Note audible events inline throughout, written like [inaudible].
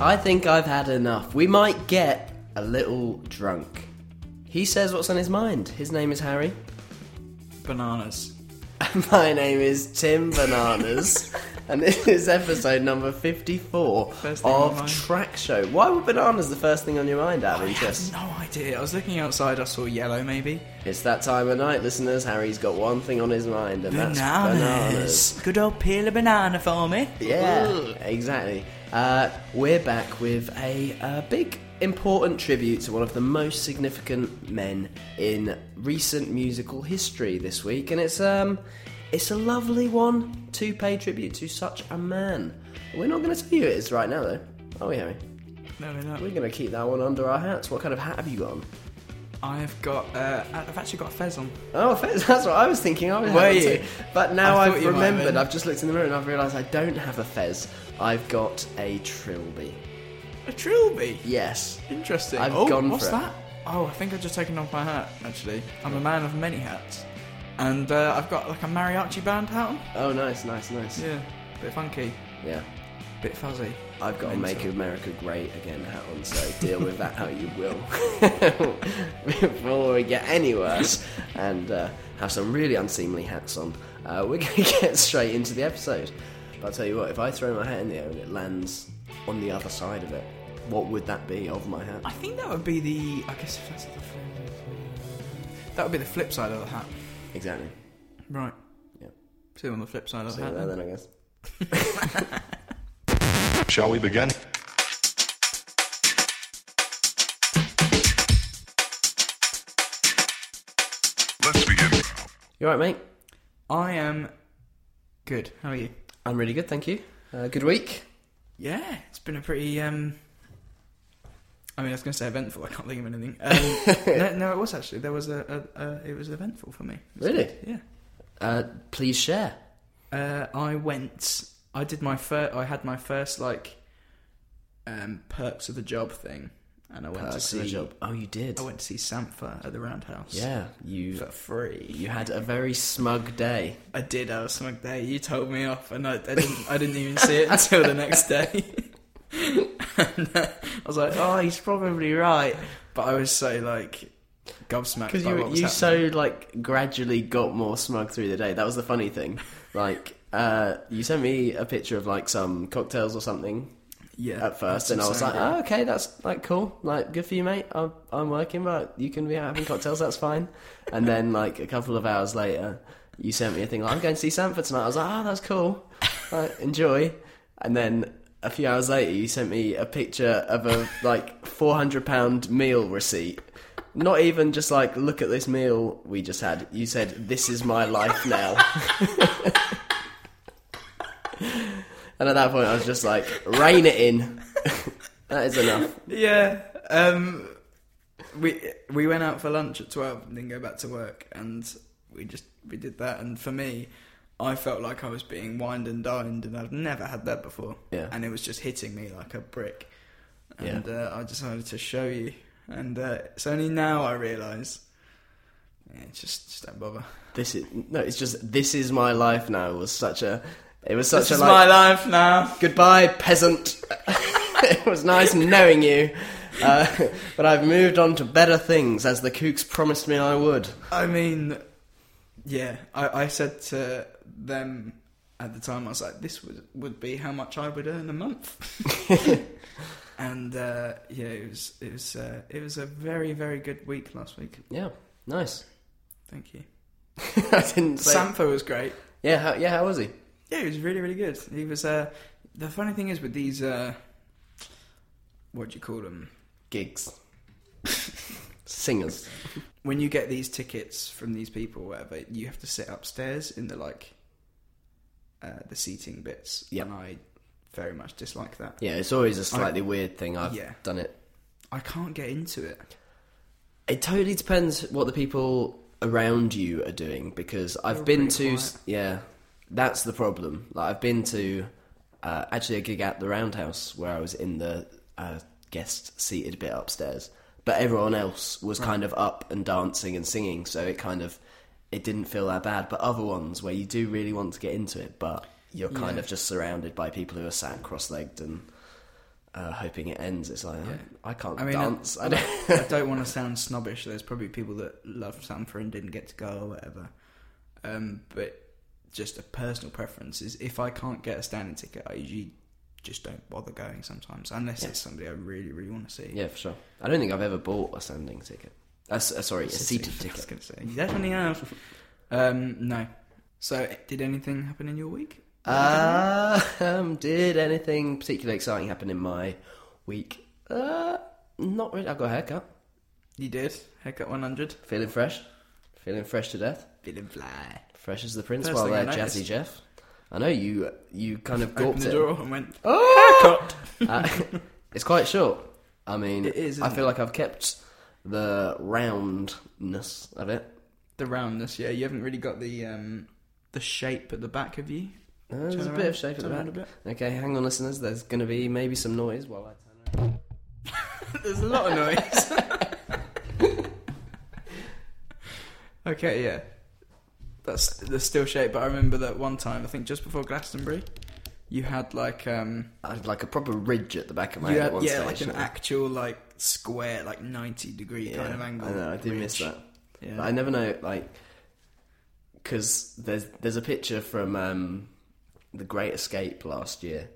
I think I've had enough. We might get a little drunk. He says what's on his mind. His name is Harry. Bananas. [laughs] My name is Tim Bananas. [laughs] and this is episode number 54 First thing on of mind. Track Show. Why were bananas the first thing on your mind out of I interest? have no idea. I was looking outside. I saw yellow, maybe. It's that time of night, listeners. Harry's got one thing on his mind, and that's Bananas. bananas. Good old peel a banana for me. Yeah, Ugh. exactly. Uh, we're back with a, uh big, important tribute to one of the most significant men in recent musical history this week, and it's um, it's a lovely one to pay tribute to such a man. We're not going to tell you it is right now, though, are we, Harry? No, we're not. We're going to keep that one under our hats. What kind of hat have you got on? I've got. Uh, I've actually got a fez on. Oh, a fez, [laughs] that's what I was thinking. I was Were you? But now I I've you might have remembered. I've just looked in the mirror and I've realised I don't have a fez. I've got a trilby. A trilby. Yes. Interesting. I've oh, gone what's for it. that? Oh, I think I've just taken off my hat. Actually, I'm a man of many hats, and uh, I've got like a mariachi band hat on. Oh, nice, nice, nice. Yeah, bit funky, Yeah. bit fuzzy. I've got a Make America Great Again hat on, so [laughs] deal with that how you will. [laughs] Before we get any worse and uh, have some really unseemly hats on, uh, we're going [laughs] to get straight into the episode. But I'll tell you what, if I throw my hat in the air and it lands on the other side of it, what would that be of my hat? I think that would be the. I guess if that's the. That would be the flip side of the hat. Exactly. Right. Yeah. See on the flip side of See the hat. there then. then, I guess. [laughs] Shall we begin? Let's begin. You alright, mate? I am good. How are you? I'm really good, thank you. Uh, good week. Yeah, it's been a pretty. um I mean, I was going to say eventful. I can't think of anything. Um, [laughs] no, no, it was actually. There was a, a, a. It was eventful for me. Really? good, Yeah. Uh, please share. Uh, I went. I did my first. I had my first like um, perks of the job thing, and I went to see. job. Oh, you did. I went to see Sampha at the Roundhouse. Yeah, you for free. you had a very smug day. I did have a smug day. You told me off, and I, I didn't. I didn't even see it until the next day. [laughs] and, uh, I was like, "Oh, he's probably right," but I was so like gobsmacked Because you you happening. so like gradually got more smug through the day. That was the funny thing. Like uh, you sent me a picture of like some cocktails or something yeah at first, and I was like, oh, okay, that's like cool. Like good for you, mate. I'm, I'm working, but you can be out having cocktails. That's fine. And then like a couple of hours later, you sent me a thing like, I'm going to see Sampha tonight. I was like, oh, that's cool. Like, enjoy. And then a few hours later, you sent me a picture of a like 400 pound meal receipt. Not even just like, look at this meal we just had. You said, this is my life now. [laughs] and at that point, I was just like, rein it in. [laughs] that is enough. Yeah. Um, we we went out for lunch at twelve and didn't go back to work, and we just we did that. And for me, I felt like I was being wined and dined, and I've never had that before. Yeah. And it was just hitting me like a brick. Yeah. And uh, I decided to show you, and uh, it's only now I realise. Yeah, just just don't bother. This is no. It's just this is my life now. Was such a. It was such This a is like. my life now. Goodbye, peasant. [laughs] it was nice knowing you, uh, [laughs] but I've moved on to better things, as the kooks promised me I would. I mean, yeah, I, I said to them at the time, I was like, this would, would be how much I would earn a month. [laughs] and uh, yeah, it was it was uh, it was a very very good week last week. Yeah, nice. Thank you. I didn't say. Was great. Yeah, how, yeah. How was he? Yeah, he was really really good. He was. Uh, the funny thing is with these, uh, what do you call them? Gigs, singers. When you get these tickets from these people, or whatever, you have to sit upstairs in the like uh, the seating bits. Yep. and I very much dislike that. Yeah, it's always a slightly weird thing. I've Yeah. done it. I can't get into it. It totally depends what the people around you are doing because I've They're been to quiet. yeah, that's the problem. Like I've been to uh, actually a gig at the Roundhouse where I was in the uh, guest seated bit upstairs, but everyone else was kind of up and dancing and singing, so it kind of it didn't feel that bad. But other ones where you do really want to get into it, but you're kind Yeah. of just surrounded by people who are sat cross-legged and uh, hoping it ends. It's like Yeah. I can't I mean, dance. I, I don't. I don't want to sound snobbish. There's probably people that love Sampha and didn't get to go or whatever. Um, but just a personal preference is if I can't get a standing ticket, I usually just don't bother going sometimes, unless Yeah. it's somebody I really, really want to see. yeah, for sure. I don't think I've ever bought a standing ticket. Uh, uh, sorry, a seated [laughs] I was ticket. going to say you definitely have. um, no. So, did anything happen in your week? Uh, um, did anything particularly exciting happen in my week? Uh, not really. I got a haircut. You did. Haircut 100. Feeling fresh. Feeling fresh to death. Feeling fly. Fresh as the prince. First while thing I there, noticed. Jazzy Jeff. I know you. You kind of Opened gawped the it. door and went. Oh! [laughs] Uh, it's quite short. I mean, It is, I isn't feel it? like I've kept the roundness of it. The roundness, yeah. You haven't really got the um, the shape at the back of you. Uh, there's Turn a bit around, of shape at the turn back. a bit. Okay, hang on, listeners. There's going to be maybe some noise while I turn around. [laughs] There's a lot of noise. [laughs] okay, yeah. That's the still shape, but I remember that one time, I think just before Glastonbury, you had like um I had like a proper ridge at the back of my head had, at one yeah, stage. like an actual like square, like ninety degree kind of angle. I know, I do miss that. Yeah. But I never know, like, because there's there's a picture from um, the Great Escape last year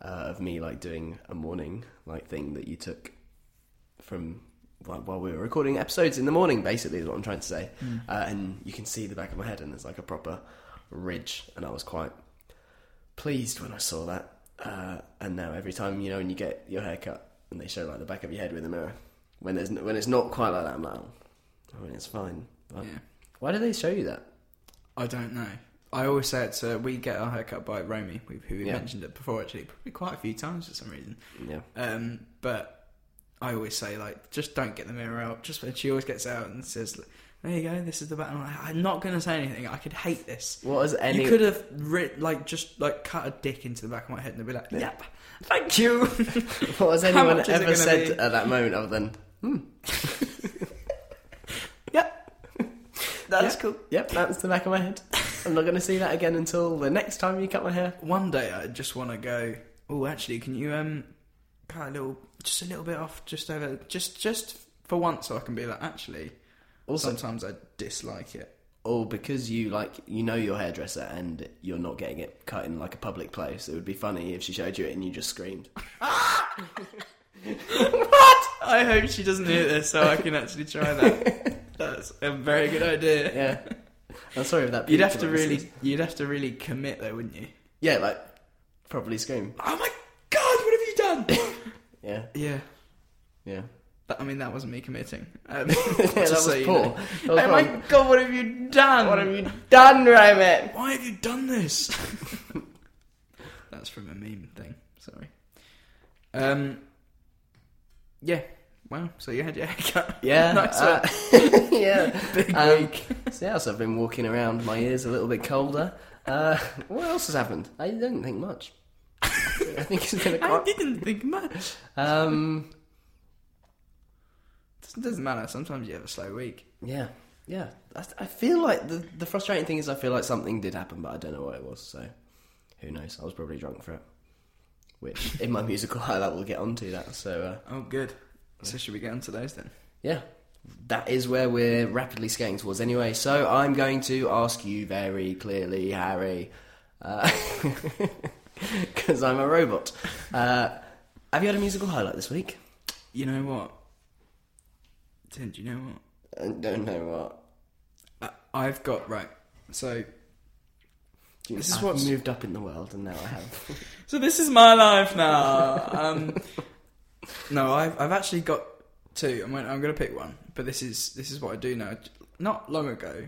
uh, of me like doing a morning like thing that you took from while, while we were recording episodes in the morning. Basically, is what I'm trying to say. Hmm. Uh, and you can see the back of my head, and there's like a proper ridge, and I was quite pleased when I saw that. Uh, and now every time you know when you get your hair cut and they show like the back of your head with a mirror, when there's when it's not quite like that, I'm like, oh, I mean, it's fine. But Yeah. Why do they show you that? I don't know. I always say it's uh, we get our haircut by Romy, who who we Yeah. mentioned it before actually, probably quite a few times for some reason. Yeah, Um, but I always say like, just don't get the mirror out. Just when she always gets out and says, "There you go, this is the button." I'm, like, I'm not going to say anything. I could hate this. what has any? You could have writ like just like cut a dick into the back of my head and be like, "Yep, thank you." [laughs] [laughs] what has How anyone much is it ever gonna said be? at that moment other than, hmm, [laughs] yep, that's Yeah. cool. yep, that's the back of my head. I'm not going to see that again until the next time you cut my hair. One day I just want to go. Oh, actually, can you um cut a little, just a little bit off, just over, just just for once, so I can be like, actually. Also, sometimes I dislike it. or because you like you know your hairdresser and you're not getting it cut in like a public place, it would be funny if she showed you it and you just screamed. [laughs] [laughs] What? I hope she doesn't hear this, so I can actually try that. [laughs] That's a very good idea. Yeah, I'm sorry if that. You'd have to really, you'd have to really commit though, wouldn't you? yeah, like probably scream. Oh my god, what have you done? Yeah, yeah, yeah. But, I mean that wasn't me committing. Um, [laughs] yeah that [laughs] was you poor. know. That was Oh my wrong. god, what have you done? What have you done, Raymond? Why have you done this? [laughs] That's from a meme thing. Sorry. Um. Yeah. Well, so you had your haircut. Yeah, nice uh, yeah. Big Um, week. So yeah, so I've been walking around. My ears a little bit colder. Uh, what else has happened? I didn't think much. [laughs] I think it's been a I didn't think much. Um, It doesn't matter. Sometimes you have a slow week. yeah, yeah. I, I feel like the the frustrating thing is I feel like something did happen, but I don't know what it was. So who knows? I was probably drunk for it. Which [laughs] in my musical highlight we'll get onto that. So uh, Oh, good. So should we get onto those then? yeah, that is where we're rapidly skating towards anyway. So I'm going to ask you very clearly, Harry, [laughs] [laughs] because I'm a robot. Uh, have you had a musical highlight this week? You know what? Tim, do you know what? I don't know what. I- I've got right. So This is I've what's- moved up in the world, and now I have. [laughs] So this is my life now. um, no, I've I've actually got two. I'm gonna, I'm going to pick one, but this is this is what I do know. Not long ago,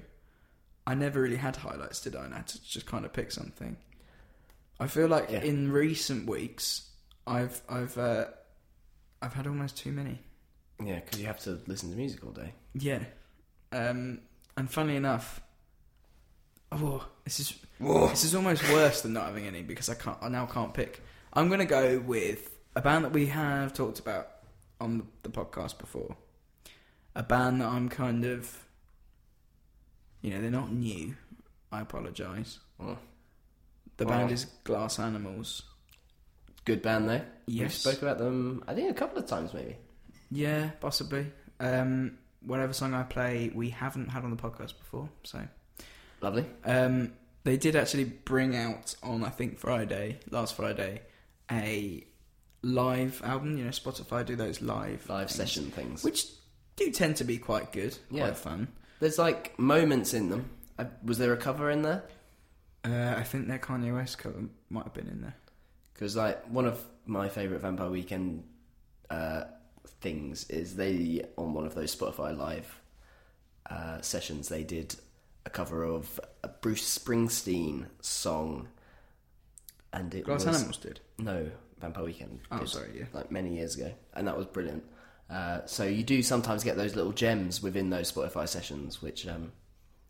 I never really had highlights, did I? And I had to just kind of pick something. I feel like Yeah. in recent weeks, I've I've uh, I've had almost too many. yeah, because you have to listen to music all day. Yeah, um, and funnily enough, oh, this is this is almost worse than not having any because I can't. I now can't pick. I'm gonna go with a band that we have talked about on the podcast before. A band that I'm kind of, you know, they're not new. I apologise. Oh. The Wow. band is Glass Animals. Good band though. We Yes. spoke about them. I think a couple of times maybe. Yeah, possibly. Um, whatever song I play, we haven't had on the podcast before, so Lovely. Um, they did actually bring out on I think Friday, last Friday, a live album. You know, Spotify do those live Live things, session things. which do tend to be quite good, Yeah. quite fun. There's like moments in them. Uh, Was there a cover in there? Uh, I think their Kanye West cover might have been in there. Because like one of my favourite Vampire Weekend uh, things is they on one of those Spotify live uh, sessions they did a cover of a Bruce Springsteen song, and it Glass was Animals did. no Vampire Weekend. Oh, did, sorry, yeah. like many years ago, and that was brilliant. Uh, so you do sometimes get those little gems within those Spotify sessions, which um,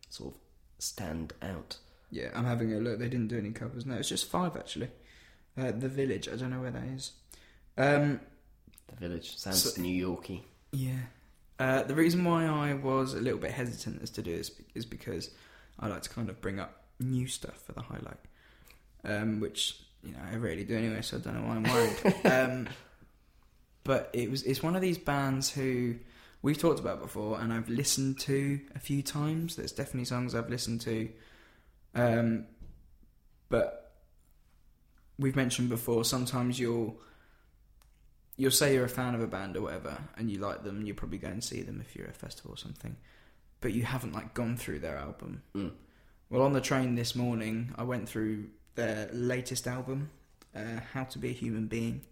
sort of stand out. Yeah, I'm having a look. They didn't do any covers. No, it's just five actually. Uh, the Village. I don't know where that is. Um, The Village sounds So- New Yorky. Yeah. Uh, the reason why I was a little bit hesitant as to do this is because I like to kind of bring up new stuff for the highlight, um, which you know I rarely do anyway, so I don't know why I'm worried. [laughs] um, but it was it's one of these bands who we've talked about before, and I've listened to a few times. There's definitely songs I've listened to, um, but we've mentioned before. Sometimes you'll you'll say you're a fan of a band or whatever, and you like them, and you'll probably go and see them if you're at a festival or something. But you haven't like gone through their album. Mm. Well, on the train this morning, I went through their latest album, uh, "How to Be a Human Being."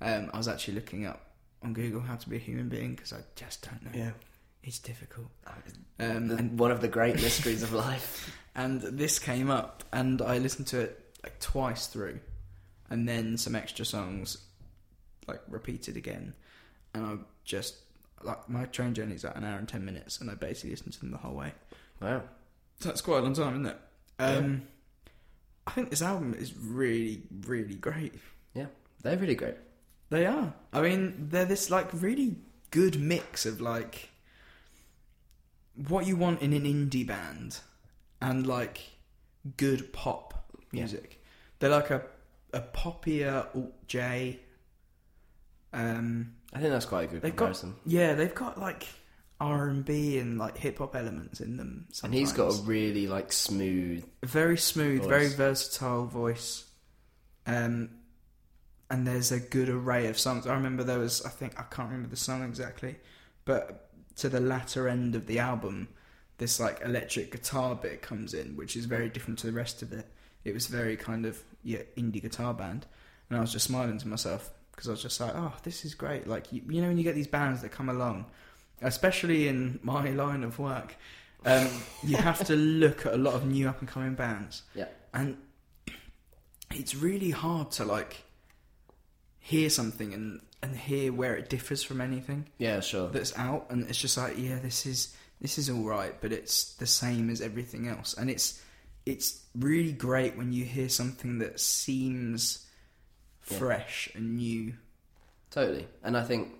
Um, I was actually looking up on Google how to be a human being because I just don't know. It's difficult. Um, The- and one of the great mysteries of life. [laughs] and this came up, and I listened to it like twice through, and then some extra songs, like repeated again, and I just like my train journey's at an hour and ten minutes, and I basically listened to them the whole way. Wow. So that's quite a long time, isn't it? Um, I think this album is really, really great. Yeah, they're really great. They are. I mean, they're this like really good mix of like what you want in an indie band and like good pop Yeah. music. They're like a a poppier alt J. Um, I think that's quite a good They've got- comparison. yeah, they've got like R and B and like hip hop elements in them. and he's got a really like smooth. very smooth, voice. very versatile voice. Um, and there's a good array of songs. I remember there was, I think, I can't remember the song exactly, but to the latter end of the album, this like electric guitar bit comes in, which is very different to the rest of it. It was very kind of yeah indie guitar band, and I was just smiling to myself because I was just like, oh, this is great. Like you, you know when you get these bands that come along, especially in my [laughs] line of work, um, you have to look at a lot of new up and coming bands. Yeah. And [clears throat] it's really hard to like hear something and and hear where it differs from anything Yeah, sure. that's out and it's just like yeah this is this is all right but it's the same as everything else and it's it's really great when you hear something that seems Yeah. fresh and new Totally. And I think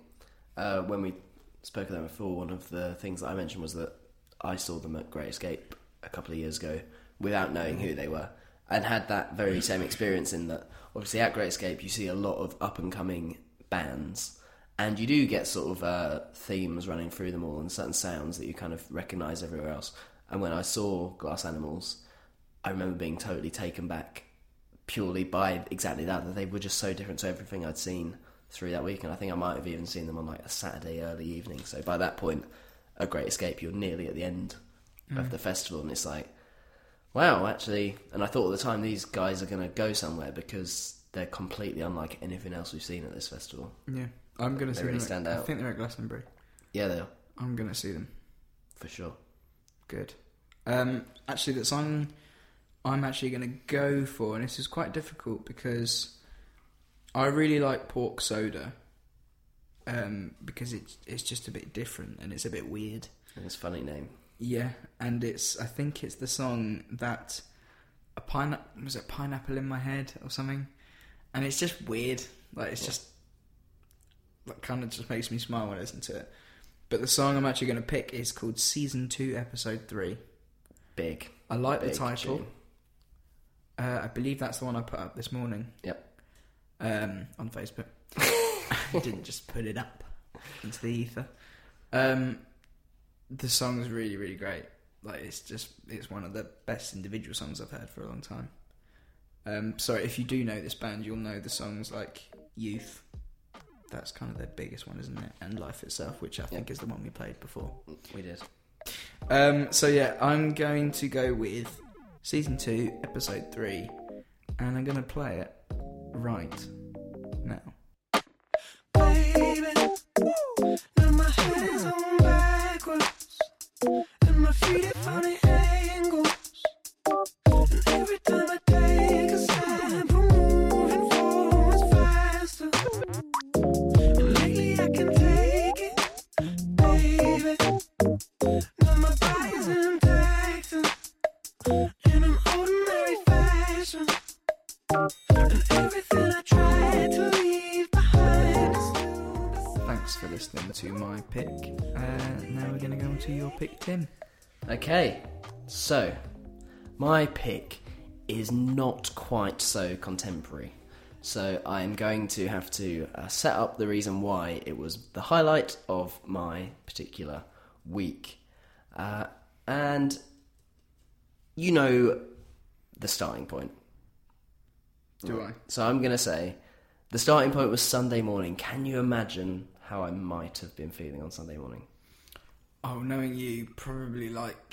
uh, when we spoke of them before, one of the things that I mentioned was that I saw them at Great Escape a couple of years ago without knowing who they were and had that very same experience in that obviously at Great Escape you see a lot of up and coming bands and you do get sort of uh, themes running through them all and certain sounds that you kind of recognise everywhere else. And when I saw Glass Animals, I remember being totally taken back purely by exactly that, that they were just so different to everything I'd seen through that week. And I think I might have even seen them on like a Saturday early evening. So by that point, a Great Escape, you're nearly at the end of the festival, and it's like, wow, actually. And I thought at the time these guys are going to go somewhere because they're completely unlike anything else we've seen at this festival. yeah i'm gonna They see really them stand at, i think they're at glastonbury Yeah, they are i'm gonna see them for sure. Good. Um, actually, the song I'm actually going to go for, and this is quite difficult because I really like Pork Soda um, because it's it's just a bit different and it's a bit weird. And it's a funny name. Yeah, and it's I think it's the song that a pineapple was it pineapple in my head or something, and it's just weird. Like it's just like kind of just makes me smile when I listen to it. But the song I'm actually going to pick is called Season Two, Episode Three. Big. I like the title. Uh, I believe that's the one I put up this morning. Yep. um, on Facebook. [laughs] [laughs] I didn't just put it up into the ether. Um, the song's really, really great. Like it's just it's one of the best individual songs I've heard for a long time. Um, sorry, if you do know this band, you'll know the songs like "Youth." That's kind of their biggest one, isn't it? And "Life Itself," which I think is the one we played before. We did. Um, so yeah, I'm going to go with season two, episode three, and I'm going to play it right now. Baby, now my hands on backwards, and my feet at so my pick is not quite so contemporary. So I'm going to have to uh, set up the reason why it was the highlight of my particular week. Uh, and you know the starting point. Do I? So I'm going to say the starting point was Sunday morning. Can you imagine how I might have been feeling on Sunday morning? Oh, knowing you, probably like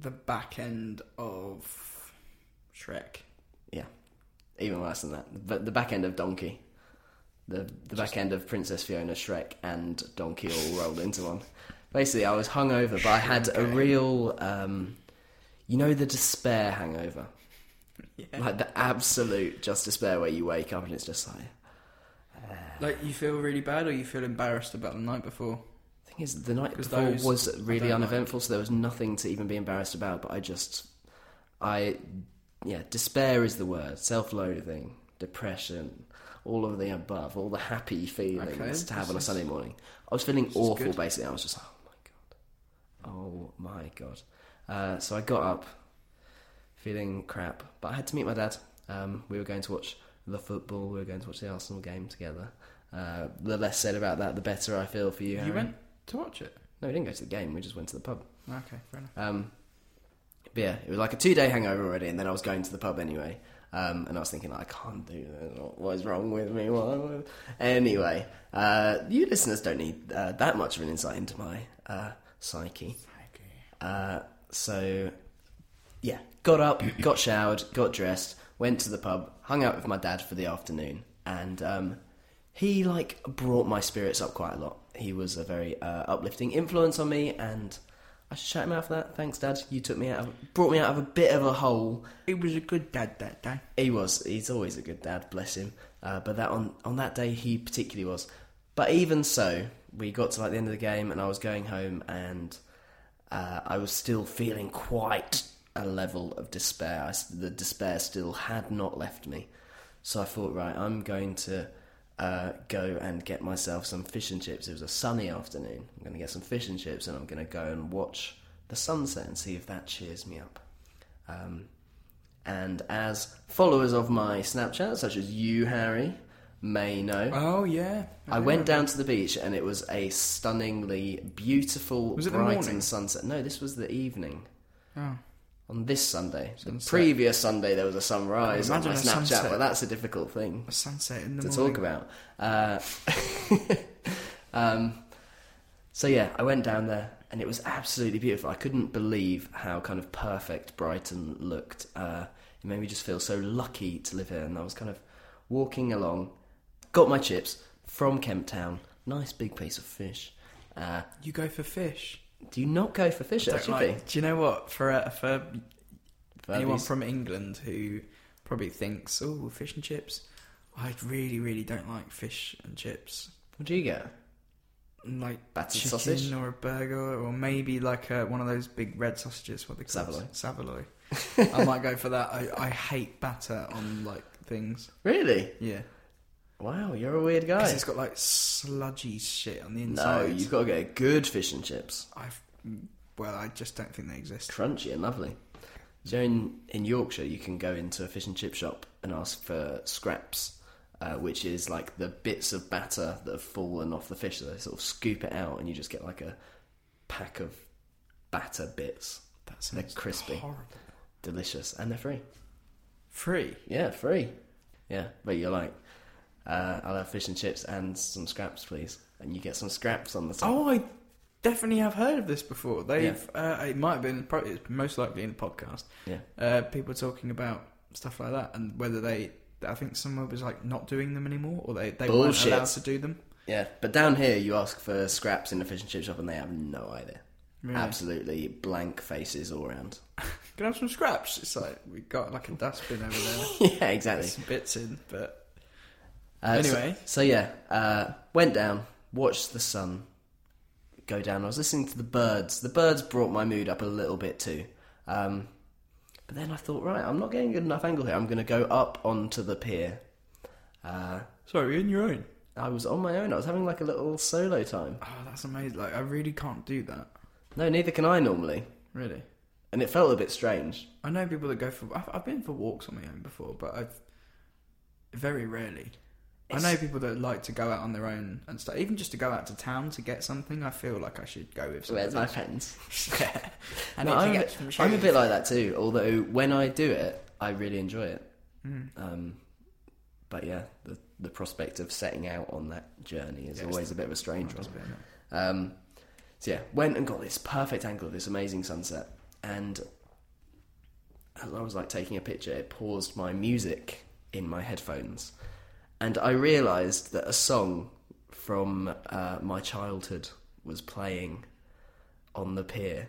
the back end of Shrek. Yeah, even worse than that. But the back end of Donkey, the the back end of Princess Fiona, Shrek, and Donkey all rolled into one. Basically, I was hungover, but I had a real, um, you know, the despair hangover, Yeah. like the absolute just despair, where you wake up and it's just like. Like you feel really bad, or you feel embarrassed about the night before. Thing is, the night before those was really don't like. uneventful, so there was nothing to even be embarrassed about. But I just, I, yeah, despair is the word. Self-loathing, depression, all of the above, all the happy feelings Okay, to have on a is- Sunday morning. I was feeling awful. good. Basically, I was just, oh my god, oh my god. Uh, so I got up, feeling crap, but I had to meet my dad. Um, we were going to watch the football. We were going to watch the Arsenal game together. Uh, the less said about that, the better I feel for you. You went to watch it. No, we didn't go to the game. We just went to the pub. Okay, fair enough. Um, but yeah, it was like a two-day hangover already, and then I was going to the pub anyway. Um, and I was thinking, like, I can't do this. What- is wrong with me? What? Anyway, uh, you listeners don't need uh, that much of an insight into my uh, psyche. Uh, so, yeah, got up, got showered, got dressed, went to the pub, hung out with my dad for the afternoon, and um, he like brought my spirits up quite a lot. He was a very uh, uplifting influence on me, and I should shout him out for that. Thanks, Dad. You took me out, of, brought me out of a bit of a hole. It was a good dad that day. He was. He's always a good dad, bless him. Uh, but that on on that day, he particularly was. But even so, we got to like the end of the game, and I was going home, and uh, I was still feeling quite a level of despair. I the despair still had not left me. So I thought, right, I'm going to uh, go and get myself some fish and chips. It was a sunny afternoon. I'm going to get some fish and chips, and I'm going to go and watch the sunset and see if that cheers me up. Um, and as followers of my Snapchat, such as you, Harry, may know, Oh yeah. I went down to the beach and it was a stunningly beautiful, Was it the bright morning? and sunset. No, this was the evening. Oh. On this Sunday. The previous Sunday there was a sunrise on my Snapchat, sunset. but that's a difficult thing A sunset in the to morning. talk about. Uh, [laughs] um, so yeah, I went down there and it was absolutely beautiful. I couldn't believe how kind of perfect Brighton looked. Uh, it made me just feel so lucky to live here. And I was kind of walking along, got my chips from Kemp Town, nice big piece of fish. Uh, You go for fish. Do you not go for fish? Should like- Do you know what? For uh, for be. anyone from England who probably thinks, "Oh, fish and chips," I really, really don't like fish and chips. what do you get? Like Battered chicken sausage? or a burger, or maybe like a, one of those big red sausages. What they call Saveloy. Saveloy. [laughs] I might go for that. I, I hate batter on like things. Really? Yeah, Wow, you're a weird guy. it's got like sludgy shit on the No, inside. you've got to get good fish and chips. I've well, I just don't think they exist. crunchy and lovely. So in, in Yorkshire, you can go into a fish and chip shop and ask for scraps uh, which is like the bits of batter that have fallen off the fish. So they sort of scoop it out, and you just get like a pack of batter bits. That They're sounds crispy, horrible. delicious, and they're free. Free. Yeah, free. Yeah, but you're like, uh, I'll have fish and chips and some scraps, please, and you get some scraps on the top. Oh, I definitely have heard of this before. They've. Uh, it might have been. Probably, it's most likely in the podcast. Yeah. Uh, people talking about stuff like that and whether they. I think someone was like not doing them anymore, or they they Bullshit. weren't allowed to do them. Yeah, but down here you ask for scraps in the fish and chip shop, and they have no idea. Really? Absolutely blank faces all around. [laughs] Can I have some scraps? It's like we got like a dustbin over there. [laughs] yeah, exactly. Some bits in, but Uh, so- Anyway. so, yeah, uh, went down, watched the sun go down. I was listening to the birds. The birds brought my mood up a little bit too. Um, but then I thought, right, I'm not getting a good enough angle here. I'm going to go up onto the pier. Uh, sorry, you're in your own. I was on my own. I was having like a little solo time. Oh, that's amazing. Like I really can't do that. No, neither can I normally. Really. And it felt a bit strange. I know people that go for. I've, I've been for walks on my own before, but I've very rarely. I know people that like to go out on their own and stuff. Even just to go out to town to get something, I feel like I should go with. Where's my [laughs] friends? yeah. I no, I'm, a bit, I'm a bit like that too. Although when I do it, I really enjoy it. Mm. Um, but yeah, the the prospect of setting out on that journey is Yeah, always a bit of a strange one. a bit, innit? Um, so yeah, went and got this perfect angle of this amazing sunset, and as I was like taking a picture, it paused my music in my headphones, and I realised that a song from uh, my childhood was playing on the pier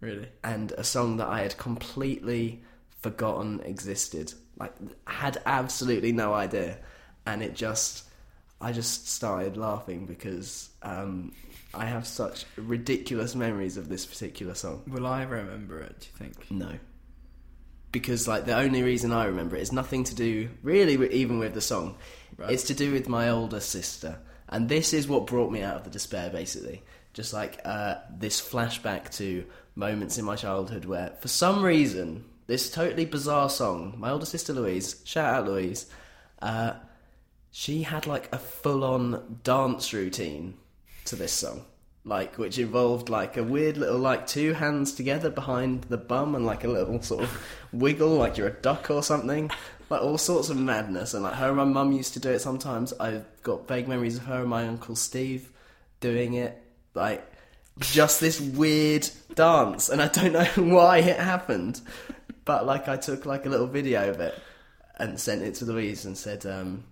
Really? and a song that I had completely forgotten existed. Like, had absolutely no idea. And it just, I just started laughing because um, I have such ridiculous memories of this particular song. Will I remember it? Do you think? No. Because, like, the only reason I remember it is nothing to do, really, with, even with the song. Right. It's to do with my older sister. And this is what brought me out of the despair, basically. Just like uh, this flashback to moments in my childhood where, for some reason, this totally bizarre song, my older sister Louise, shout out Louise, uh, she had like a full on dance routine to this song. Like, which involved like a weird little, like, two hands together behind the bum and like a little sort of [laughs] wiggle, like you're a duck or something. Like, all sorts of madness. And like, her and my mum used to do it sometimes. I've got vague memories of her and my uncle Steve doing it. Like, just this weird dance. And I don't know [laughs] why it happened. But like, I took like a little video of it and sent it to Louise and said, um,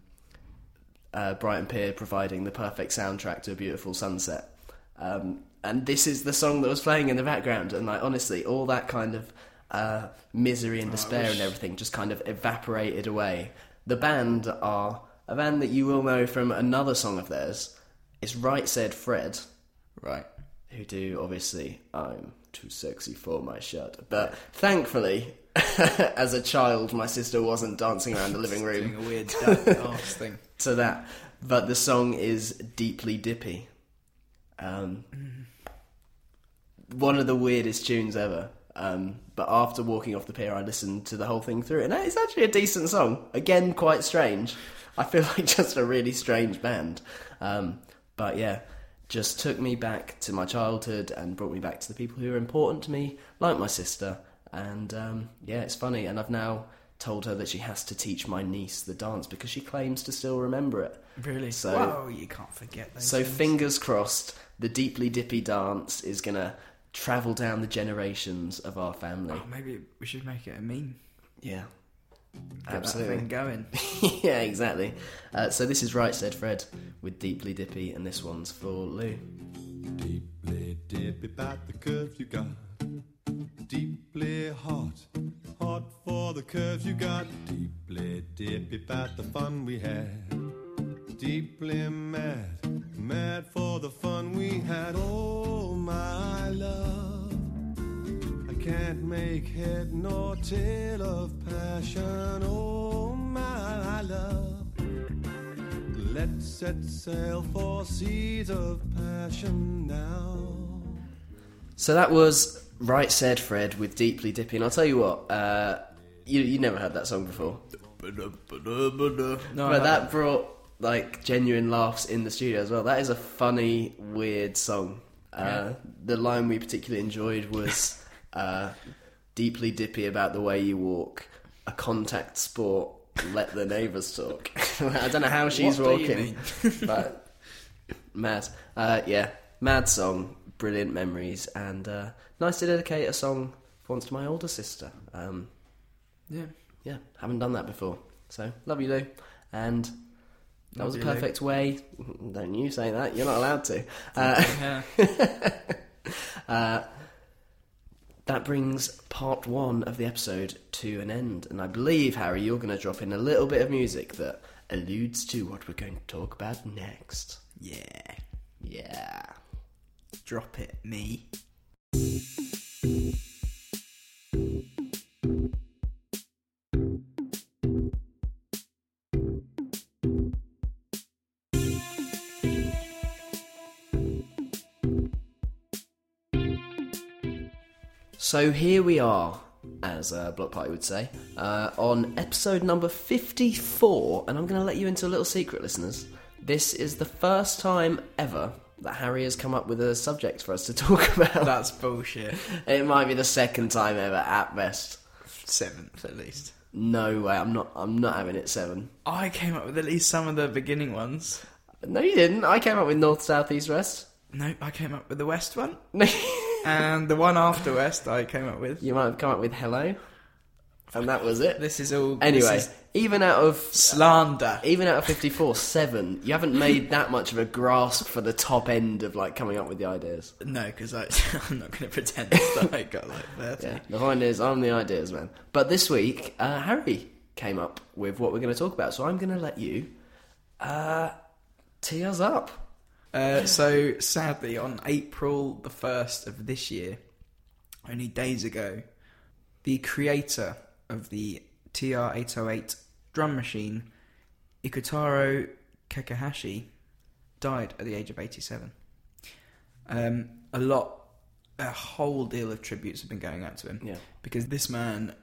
uh, Brighton Pier providing the perfect soundtrack to a beautiful sunset. Um, and this is the song that was playing in the background. And like honestly, all that kind of uh, misery and despair and everything just kind of evaporated away. The band are a band that you will know from another song of theirs. It's Right Said Fred, Right. who do obviously I'm too sexy for my shirt. But thankfully, [laughs] as a child, my sister wasn't dancing around the living [laughs] room Doing a weird dance [laughs] thing. to that. But the song is deeply dippy. Um, one of the weirdest tunes ever. Um, but after walking off the pier, I listened to the whole thing through, and it's actually a decent song. Again, quite strange. I feel [laughs] like just a really strange band. Um, but yeah, just took me back to my childhood and brought me back to the people who are important to me, like my sister. And um, yeah, it's funny. And I've now told her that she has to teach my niece the dance because she claims to still remember it. Really? So- Whoa, you can't forget those. So things. fingers crossed, the deeply dippy dance is gonna travel down the generations of our family. Oh, maybe we should make it a meme. Yeah, Get absolutely. that thing going. [laughs] yeah, exactly. Uh, so this is Right Said Fred, with deeply dippy, and this one's for Lou. Deeply dippy about the curves you got. Deeply hot, hot for the curves you got. Deeply dippy about the fun we had. Deeply mad, mad for the fun we had. Oh, my love. I can't make head nor tail of passion. Oh, my love. Let's set sail for seas of passion now. So that was Right Said Fred, with deeply dippy, and I'll tell you what, uh, you you never heard that song before. No, but that brought like genuine laughs in the studio as well. That is a funny, weird song. Uh, the line we particularly enjoyed was [laughs] uh, deeply dippy about the way you walk, a contact sport. Let the neighbours talk. [laughs] I don't know how she's What walking, [laughs] but mad. Uh, yeah, mad song, brilliant memories, and uh, nice to dedicate a song for once to my older sister. Um, yeah. yeah, haven't done that before. So love you, Lou, and that was a Love you, Lou. perfect way. [laughs] Don't you say that? You're not allowed to. Uh, [laughs] Yeah. [laughs] uh, that brings part one of the episode to an end, and I believe Harry, you're going to drop in a little bit of music that alludes to what we're going to talk about next. yeah. Yeah. Drop it, me. So here we are, as uh, Bloc Party would say, uh, on episode number 54, and I'm going to let you into a little secret, listeners. This is the first time ever that Harry has come up with a subject for us to [laughs] talk about. That's bullshit. it might be the second time ever, at best. Seventh, at least. No way, I'm not. I'm not having it seven. I came up with at least some of the beginning ones. No, you didn't. I came up with north, south, east, west. No, I came up with the West one. [laughs] And the one after West, I came up with. You might have come up with hello, and that was it. This is all. Anyway, this is even out of slander. even out of 54, seven, you haven't made that much of a grasp for the top end of like coming up with the ideas. No, because [laughs] I'm not going to pretend that I got like 30. Yeah, the point is, I'm the ideas man. But this week, uh, Harry came up with what we're going to talk about, so I'm going to let you uh, tee us up. Uh, so sadly, on April the first of this year, only days ago, the creator of the TR-808 drum machine, Ikutaro Kakehashi, died at the age of 87. Um, a lot, a whole deal of tributes have been going out to him Yeah. because this man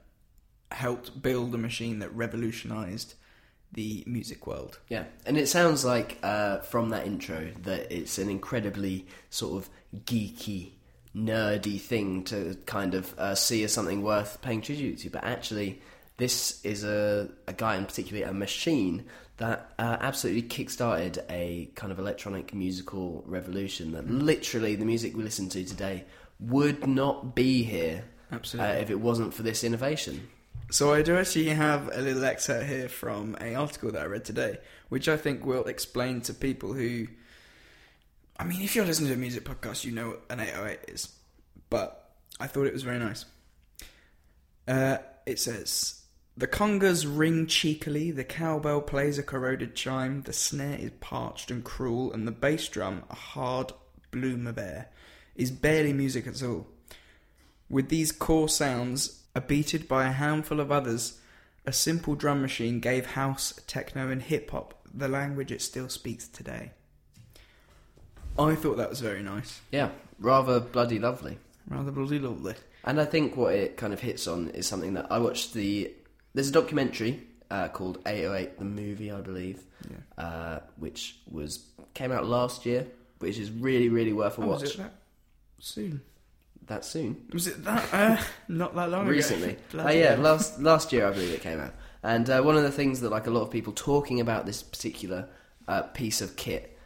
helped build a machine that revolutionized the music world. Yeah, and it sounds like uh, from that intro that it's an incredibly sort of geeky, nerdy thing to kind of uh, see as something worth paying tribute to. But actually, this is a, a guy, and particularly a machine, that uh, absolutely kickstarted a kind of electronic musical revolution that literally the music we listen to today would not be here uh, Absolutely. if it wasn't for this innovation. So I do actually have a little excerpt here from an article that I read today, which I think will explain to people who. I mean, if you're listening to a music podcast, you know what an 808 is. But I thought it was very nice. Uh, it says The congas ring cheekily, the cowbell plays a corroded chime, the snare is parched and cruel, and the bass drum, a hard bloom of air, is barely music at all. With these core sounds, abated by a handful of others, a simple drum machine gave house, techno, and hip hop the language it still speaks today. I thought that was very nice. Yeah, rather bloody lovely. Rather bloody lovely. And I think what it kind of hits on is something that I watched the. There's a documentary uh, called 808 the movie, I believe, Yeah. uh, which was came out last year, which is really really worth a Oh, was watch. it that soon? That soon, Was it that? Uh, [laughs] not that long recently. ago. [laughs] Oh Bloody yeah, last last year I believe it came out. And uh, one of the things that like a lot of people talking about this particular uh, piece of kit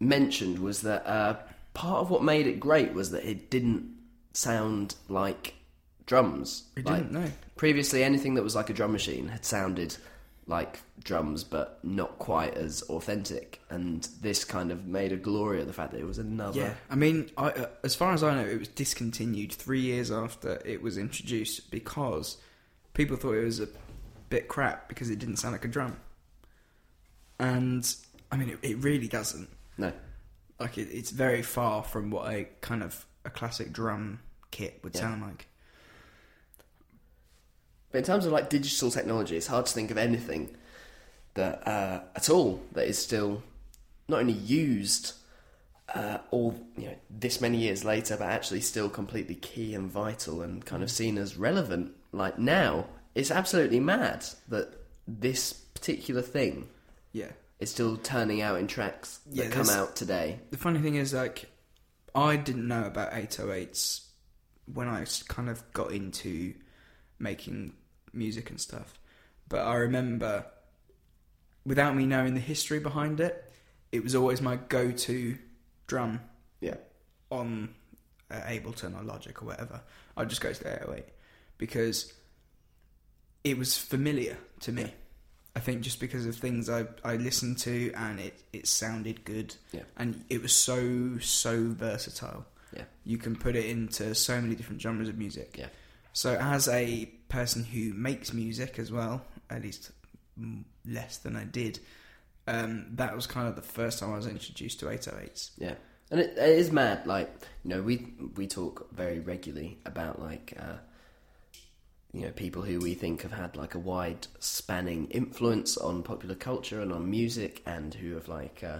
mentioned was that uh, part of what made it great was that it didn't sound like drums. It Like, didn't, no. Previously, anything that was like a drum machine had sounded like drums, but not quite as authentic. And this kind of made a glory of the fact that it was another. Yeah, I mean, I, uh, as far as I know, it was discontinued three years after it was introduced because people thought it was a bit crap because it didn't sound like a drum. And I mean, it, it really doesn't. No. Like, it, it's very far from what a kind of a classic drum kit would Yeah. sound like. But in terms of like digital technology, it's hard to think of anything that uh, at all that is still not only used uh, all you know this many years later, but actually still completely key and vital and kind of seen as relevant. Like now, it's absolutely mad that this particular thing Yeah. is still turning out in tracks that Yeah, come out today. The funny thing is, like, I didn't know about 808s when I kind of got into making music and stuff. But I remember, without me knowing the history behind it, it was always my go to drum Yeah. on uh, Ableton or Logic or whatever. I'd just go to the 808 because it was familiar to me. Yeah. I think just because of things I, I listened to and it, it sounded good Yeah. and it was so so versatile. Yeah. You can put it into so many different genres of music. Yeah. So as a person who makes music as well, at least less than I did, um, that was kind of the first time I was introduced to 808s. Yeah, and it, it is mad. Like you know, we we talk very regularly about like uh, you know people who we think have had like a wide spanning influence on popular culture and on music, and who have like uh,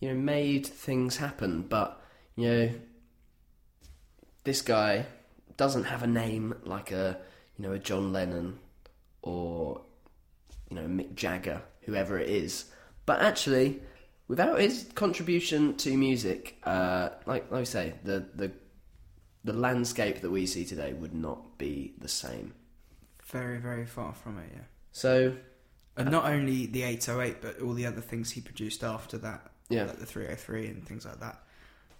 you know made things happen. But you know, this guy doesn't have a name like a you know a John Lennon or you know Mick Jagger, whoever it is. But actually, without his contribution to music, uh, like like we say, the the the landscape that we see today would not be the same. Very, very far from it, yeah. So And not only the 808, but all the other things he produced after that, yeah, like the 303 and things like that.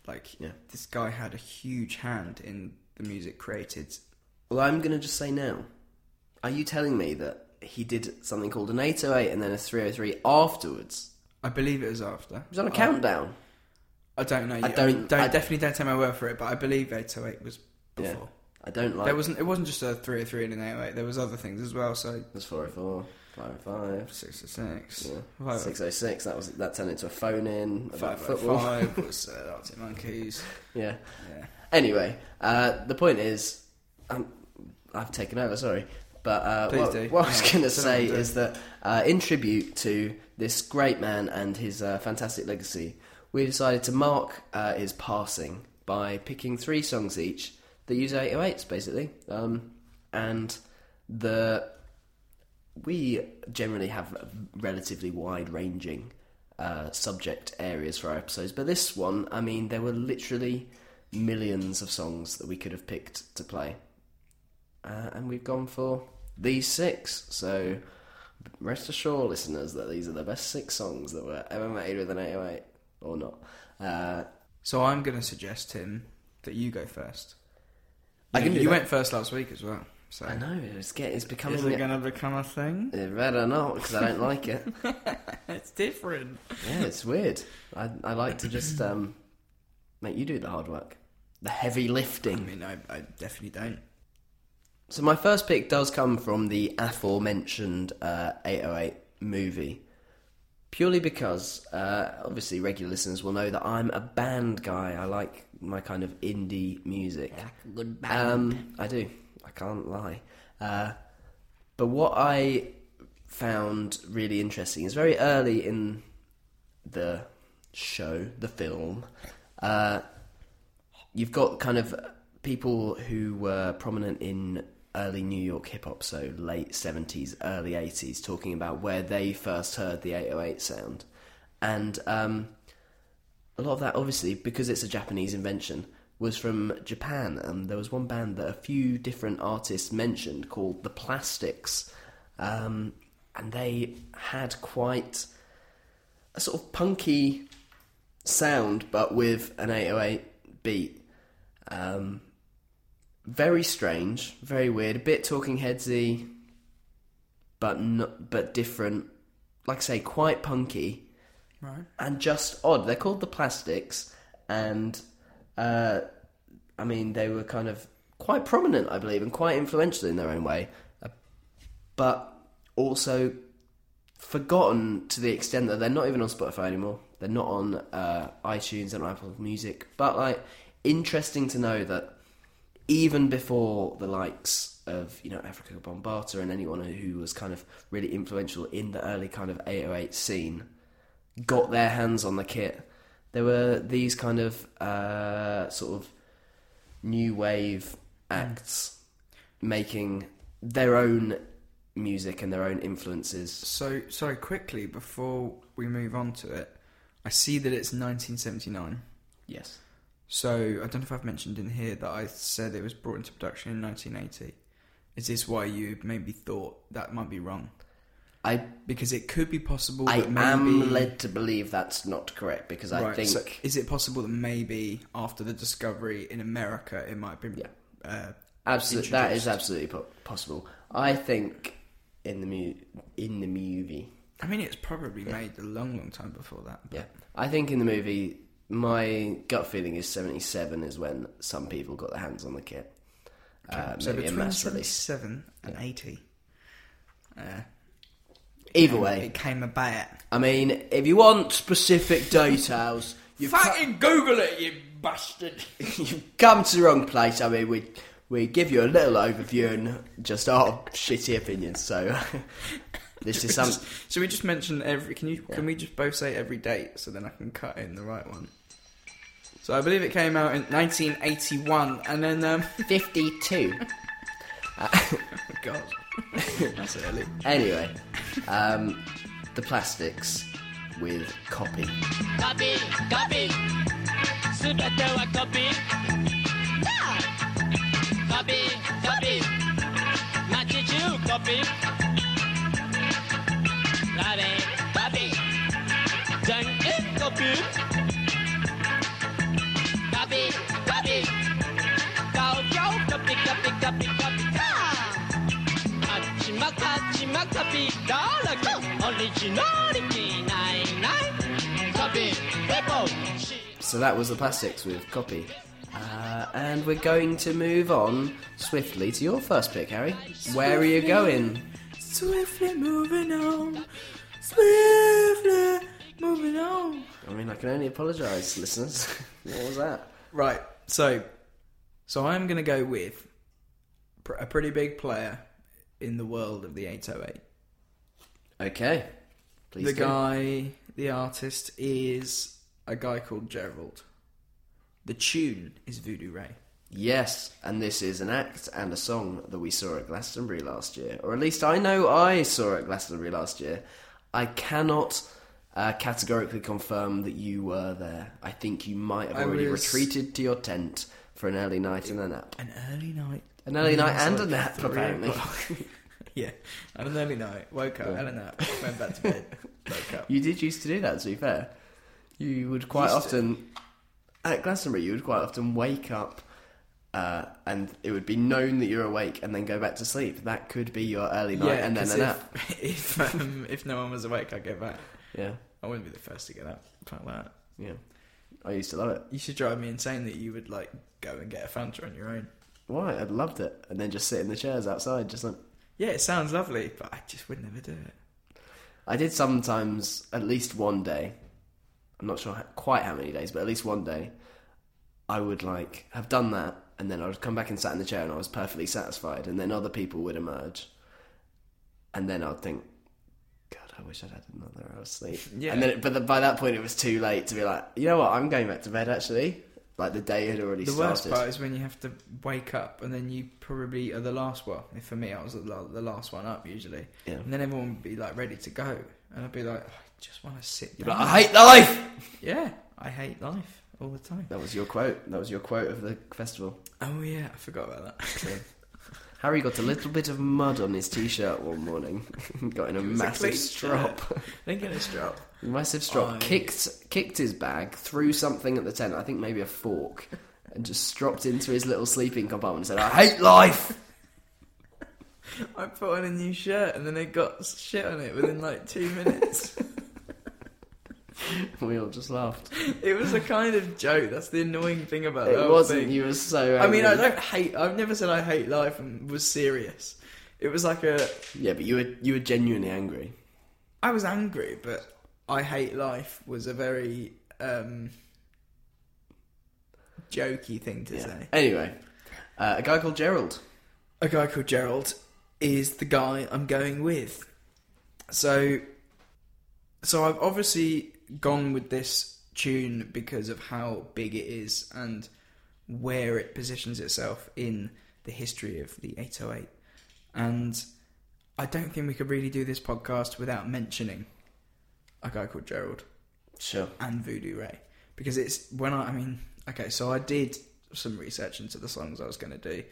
Like, Yeah. this guy had a huge hand in the music created. Well, I'm gonna just say now. Are you telling me that he did something called an 808 and then a 303 afterwards? I believe it was after. It was on a I- countdown. I don't know. I I don't- don't. don't I- definitely don't take my word for it, but I believe 808 was Yeah. before. I don't like. There wasn't. It wasn't just a 303 and an 808. There was other things as well. So There's 404, 505, 606, yeah. Five- 606. That was that turned into a phone in about football. 505 was uh, [laughs] Arctic Monkeys. Yeah. Yeah. Anyway, uh, the point is, um, I've taken over. Sorry, but uh, Please what, do. what I was Yeah, going to say is that uh, in tribute to this great man and his uh, fantastic legacy, we decided to mark uh, his passing by picking three songs each that use 808s, basically, um, and the we generally have relatively wide ranging uh, subject areas for our episodes, but this one, I mean, there were literally millions of songs that we could have picked to play. Uh, and we've gone for these six. So rest assured, listeners, that these are the best six songs that were ever made with an 808 or not. Uh, So I'm going to suggest Tim that you go first. I can you, do you that. went first last week as well. So I know it's get it's becoming is it going to become a thing? It better not because I don't like it. [laughs] It's different. Yeah, it's weird. I I like to just um, make you do the hard work, the heavy lifting. I lifting. mean, I, I definitely don't. So my first pick does come from the aforementioned uh, 808 movie, purely because uh, obviously regular listeners will know that I'm a band guy. I like my kind of indie music. Good Um, I do. I can't lie. Uh, but what I found really interesting is very early in the show, the film, uh, you've got kind of people who were prominent in early New York hip hop, so late 70s, early 80s, talking about where they first heard the 808 sound. And um, a lot of that, obviously, because it's a Japanese invention, was from Japan. And there was one band that a few different artists mentioned called The Plastics. Um, and they had quite a sort of punky sound, but with an 808 beat. Um, very strange, very weird, a bit talking headsy, but not, but different. Like I say, quite punky Right. and just odd. They're called the Plastics, and uh, I mean they were kind of quite prominent, I believe, and quite influential in their own way, uh, but also forgotten to the extent that they're not even on Spotify anymore. They're not on uh, iTunes and Apple Music. But like, interesting to know that even before the likes of you know Afrika Bambaataa and anyone who was kind of really influential in the early kind of 808 scene got their hands on the kit, there were these kind of uh, sort of new wave acts making their own music and their own influences. So, sorry, quickly before we move on to it, I see that it's 1979. Yes. So, I don't know if I've mentioned in here that I said it was brought into production in 1980. Is this why you maybe thought that might be wrong? I Because it could be possible I that maybe. am led to believe that's not correct because I Right, think so is it possible that maybe after the discovery in America it might be. Yeah. Uh, absolutely that is absolutely po- possible. I think in the mu- in the movie, I mean, it's probably made a long, long time before that. yeah, I think in the movie, my gut feeling is seventy seven is when some people got their hands on the kit. Uh, so between mass release. 77 and 80. Uh, Either it way, It came about. I mean, if you want specific details, you've, co- Google it, you bastard! [laughs] you've come to the wrong place. I mean, we we give you a little overview and just our shitty opinions. So [laughs] this is some. Should we just mention every? Can you? Can we just both say every date so then I can cut in the right one? So I believe it came out in 1981, and then um, [laughs] 52. Uh, [laughs] [laughs] God, that's early. Anyway, um, the plastics with copy. Copy, copy. Copy. Copy, copy. Machichu copy. だらけオリジナリティないない Copy, people. So that was the plastics with copy. Uh, and we're going to move on swiftly to your first pick, Harry. Where are you going? Swiftly moving on, swiftly moving on. I mean, I can only apologise, listeners. [laughs] what was that? Right. So, so I'm going to go with pr- a pretty big player in the world of the 808. Okay. Please the do. guy, the artist, is a guy called Gerald. The tune is Voodoo Ray. Yes, and this is an act and a song that we saw at Glastonbury last year. Or at least I know I saw at Glastonbury last year. I cannot uh, categorically confirm that you were there. I think you might have I already was- retreated to your tent for an early night and a nap. An early night. An early night and a nap, apparently. [laughs] [laughs] yeah, had an early night. Woke up, had a nap, went back to bed, [laughs] woke up. You did used to do that, to be fair. You would quite Used to. often, at Glastonbury, you would quite often wake up uh, and it would be known that you're awake and then go back to sleep. That could be your early night yeah, and then a nap. if [laughs] if, um, if no one was awake, I'd get back. Yeah, I wouldn't be the first to get up. Fuck that. yeah. I used to love it. You should drive me insane that you would like go and get a Fanta on your own. Why? I loved it. And then just sit in the chairs outside, just like. Yeah, it sounds lovely, but I just would never do it. I did sometimes, at least one day. I'm not sure how, quite how many days, but at least one day, I would like have done that, and then I would come back and sat in the chair, and I was perfectly satisfied. And then other people would emerge, and then I'd think, God, I wish I'd had another hour's sleep. Yeah. And then, but the, by that point, it was too late to be like, you know what, I'm going back to bed. Actually, like the day had already The started. worst part is when you have to wake up and then you probably are the last. one. if for me, I was the la- the last one up usually, Yeah. and then everyone would be like ready to go, and I'd be like, "Oh, I just want to sit down. like, I hate life. [laughs] Yeah, I hate life all the time. That was your quote. That was your quote of the festival. Oh yeah, I forgot about that. [laughs] Harry got a little bit of mud on his t-shirt one morning. [laughs] got in a It was a massive clean strop. Didn't get a strap. Massive strop. I- Kicked kicked his bag, threw something at the tent. I think maybe a fork, and just stropped into his little sleeping compartment and said, "I hate life." [laughs] I put on a new shirt and then it got shit on it within like two minutes. [laughs] we all just laughed. it was a kind of joke. That's the annoying thing about it. It wasn't. thing. You were so. I mean, I don't hate. I've never said I hate life and was serious. It was like a. Yeah, but you were you were genuinely angry. I was angry, but I hate life was a very um, jokey thing to say. Anyway, uh, a guy called Gerald. A guy called Gerald is the guy I'm going with. So, so I've obviously gone with this tune because of how big it is and where it positions itself in the history of the 808. And I don't think we could really do this podcast without mentioning a guy called Gerald Sure. and Voodoo Ray because it's when I, I mean, okay, so I did some research into the songs I was going to do,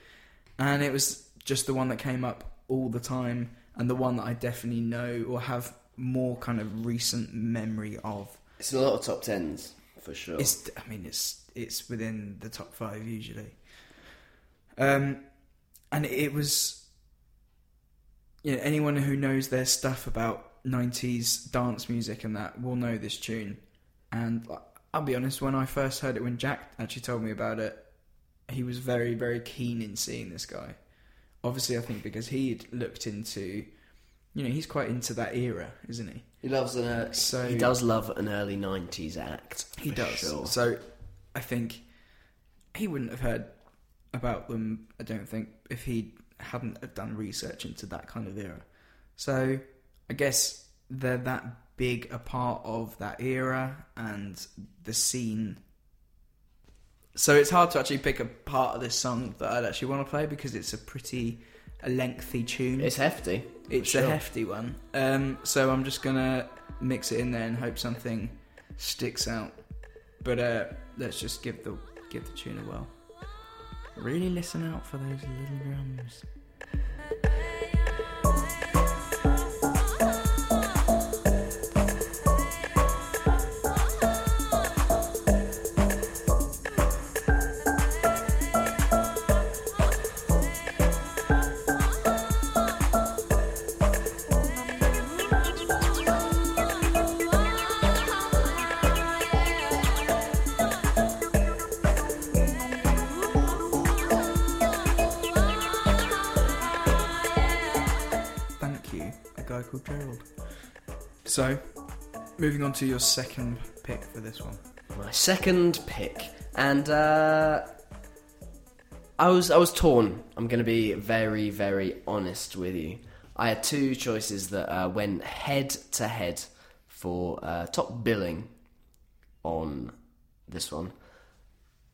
and it was just the one that came up all the time, and the one that I definitely know or have more kind of recent memory of. It's a lot of top tens for sure. It's, I mean, it's it's within the top five usually. Um, and it was, you know, anyone who knows their stuff about '90s dance music and that will know this tune. And I'll be honest, when I first heard it, when Jack actually told me about it, he was very, very keen in seeing this guy. Obviously, I think because he'd looked into, you know, he's quite into that era, isn't he? he loves an. Uh, So- he does love an early '90s act. He does. Sure. So I think he wouldn't have heard about them, I don't think, if he hadn't have done research into that kind of era. So I guess they're that big a part of that era and the scene. So it's hard to actually pick a part of this song that I'd actually want to play because it's a pretty a lengthy tune. It's hefty. It's sure. a hefty one. Um, so I'm just gonna mix it in there and hope something sticks out. But uh, let's just give the give the tune a whirl. Really listen out for those little drums. So, moving on to your second pick for this one. My second pick, and uh, I was I was torn. I'm going to be very very honest with you. I had two choices that uh, went head to head for uh, top billing on this one.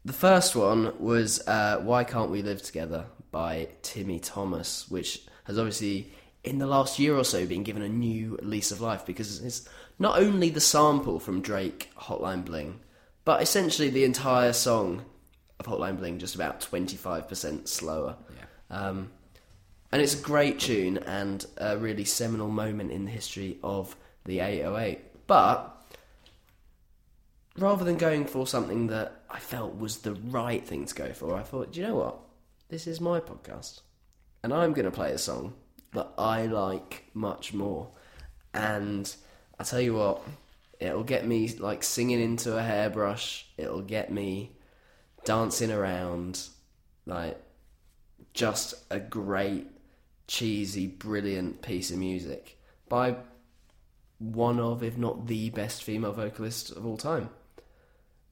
The first one was uh, "Why Can't We Live Together" by Timmy Thomas, which has obviously in the last year or so been given a new lease of life because it's not only the sample from Drake "Hotline Bling," but essentially the entire song of Hotline Bling just about twenty five percent slower. Um, and it's a great tune and a really seminal moment in the history of the 808. But rather than going for something that I felt was the right thing to go for, I thought, do you know what? This is my podcast. And I'm going to play a song that I like much more. And I tell you what, it'll get me like singing into a hairbrush, it'll get me dancing around, like just a great, cheesy, brilliant piece of music by one of, if not the best female vocalist of all time.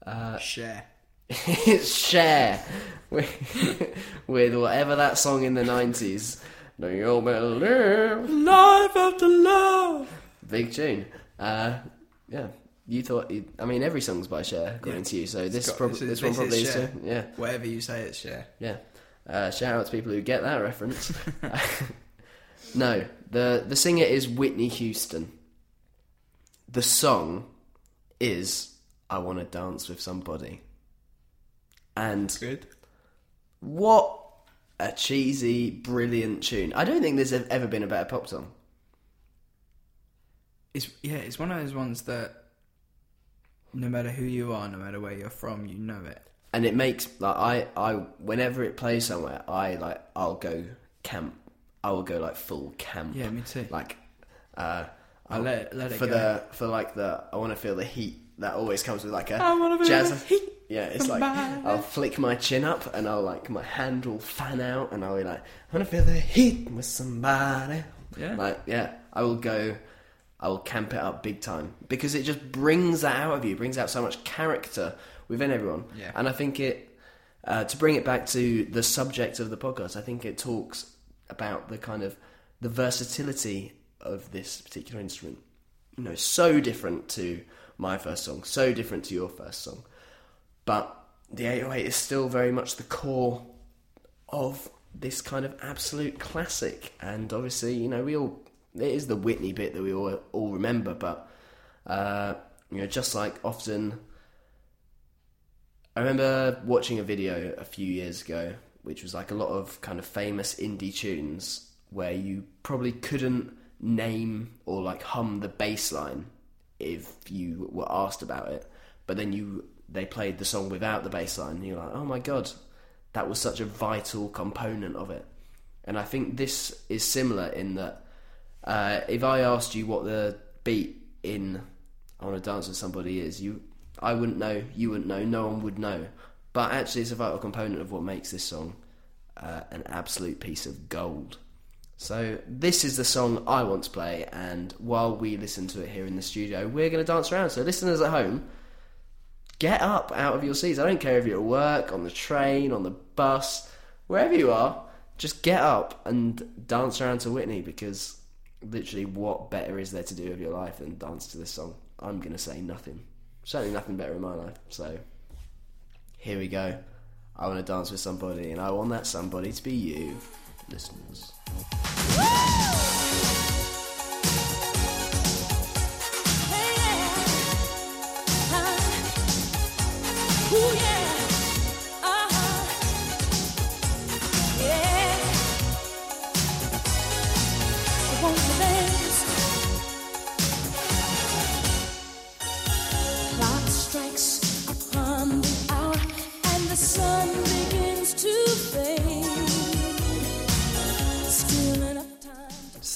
Uh, Cher. it's Cher [laughs] [laughs] with, with whatever that song in the 90s. Do you believe? Life after love. Big tune. Uh, yeah. You thought, I mean, every song's by Cher, according Yeah. to you, so this, got- prob- this this, is- one probably is Cher. Yeah. Whatever you say, it's Cher. Yeah. Uh, shout out to people who get that reference. [laughs] [laughs] no, the the singer is Whitney Houston. The song is "I Want to Dance with Somebody," and Good. what a cheesy, brilliant tune! I don't think there's ever been a better pop song. It's yeah, it's one of those ones that no matter who you are, no matter where you're from, you know it. and it makes like I I whenever it plays somewhere, I like I'll go camp. I will go like full camp. Yeah, me too. Like, uh, I'll let it- let it for go. the for like the I want to feel the heat that always comes with like a I wanna feel jazz. the heat yeah, it's like. I'll flick my chin up and I'll like my hand will fan out and I'll be like I want to feel the heat with somebody. Yeah. like yeah, I will go. I will camp it up big time because it just brings that out of you, brings out so much character within everyone. Yeah. And I think it, uh, to bring it back to the subject of the podcast, I think it talks about the kind of the versatility of this particular instrument. You know, so different to my first song, so different to your first song. But the 808 is still very much the core of this kind of absolute classic. And obviously, you know, we all it is the Whitney bit that we all all remember, but uh, you know, just like often. I remember watching a video a few years ago, which was like a lot of kind of famous indie tunes where you probably couldn't name or like hum the bass line if you were asked about it, but then you they played the song without the bass line, and you're like, oh my god, that was such a vital component of it. And I think this is similar in that uh, if I asked you what the beat in I Want to Dance with Somebody is, you I wouldn't know, you wouldn't know, no one would know. But actually, it's a vital component of what makes this song uh, an absolute piece of gold. So this is the song I want to play, and while we listen to it here in the studio, we're going to dance around. So listeners at home, get up out of your seats. I don't care if you're at work, on the train, on the bus, wherever you are. Just get up and dance around to Whitney because literally, what better is there to do with your life than dance to this song? I'm going to say nothing. Certainly nothing better in my life. So here we go. I want to dance with somebody, and I want that somebody to be you, listeners. Sun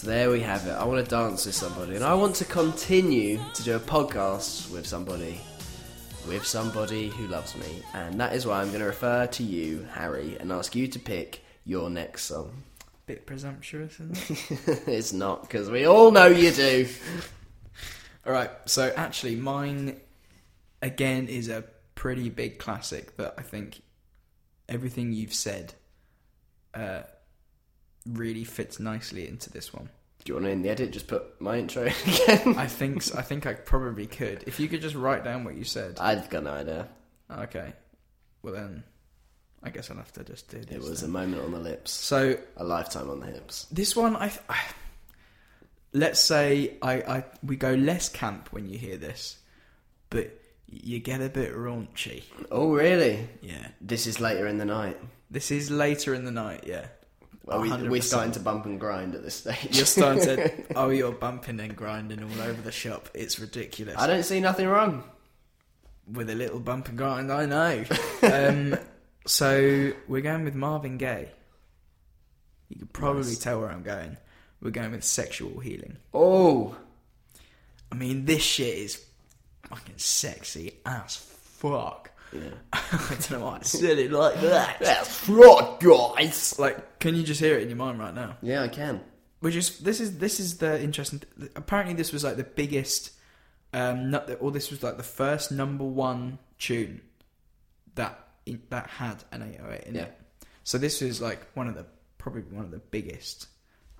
So there we have it. I want to dance with somebody, and I want to continue to do a podcast with somebody, with somebody who loves me, and that is why I'm going to refer to you, Harry, and ask you to pick your next song. Bit presumptuous, isn't it? [laughs] it's not because we all know you do. All right. So actually, mine again is a pretty big classic that I think everything you've said uh, really fits nicely into this one. Do you want to in the edit just put my intro [laughs] again? I think I think I probably could if you could just write down what you said. I've got no idea. Okay. Well then, I guess I'll have to just do this. It was a moment on the lips, so a lifetime on the hips. this one I, I let's say I, I we go less camp when you hear this, but you get a bit raunchy. Oh, really? Yeah. This is later in the night. This is later in the night, yeah. Are we, 100%. we're starting to bump and grind at this stage. You're starting to. [laughs] Oh, you're bumping and grinding all over the shop. It's ridiculous. I don't see nothing wrong. With a little bump and grind, I know. [laughs] um, so we're going with Marvin Gaye. You could probably Nice. tell where I'm going. We're going with sexual healing. Oh, I mean, this shit is fucking sexy as fuck. Yeah. [laughs] I don't know why I said it like that. [laughs] That's right, guys. Like, can you just hear it in your mind right now? Yeah, I can. Which is this is this is the interesting. Apparently, this was like the biggest, um, not the, or this was like the first number one tune that in, that had an 808 in Yeah. it. So this is like one of the probably one of the biggest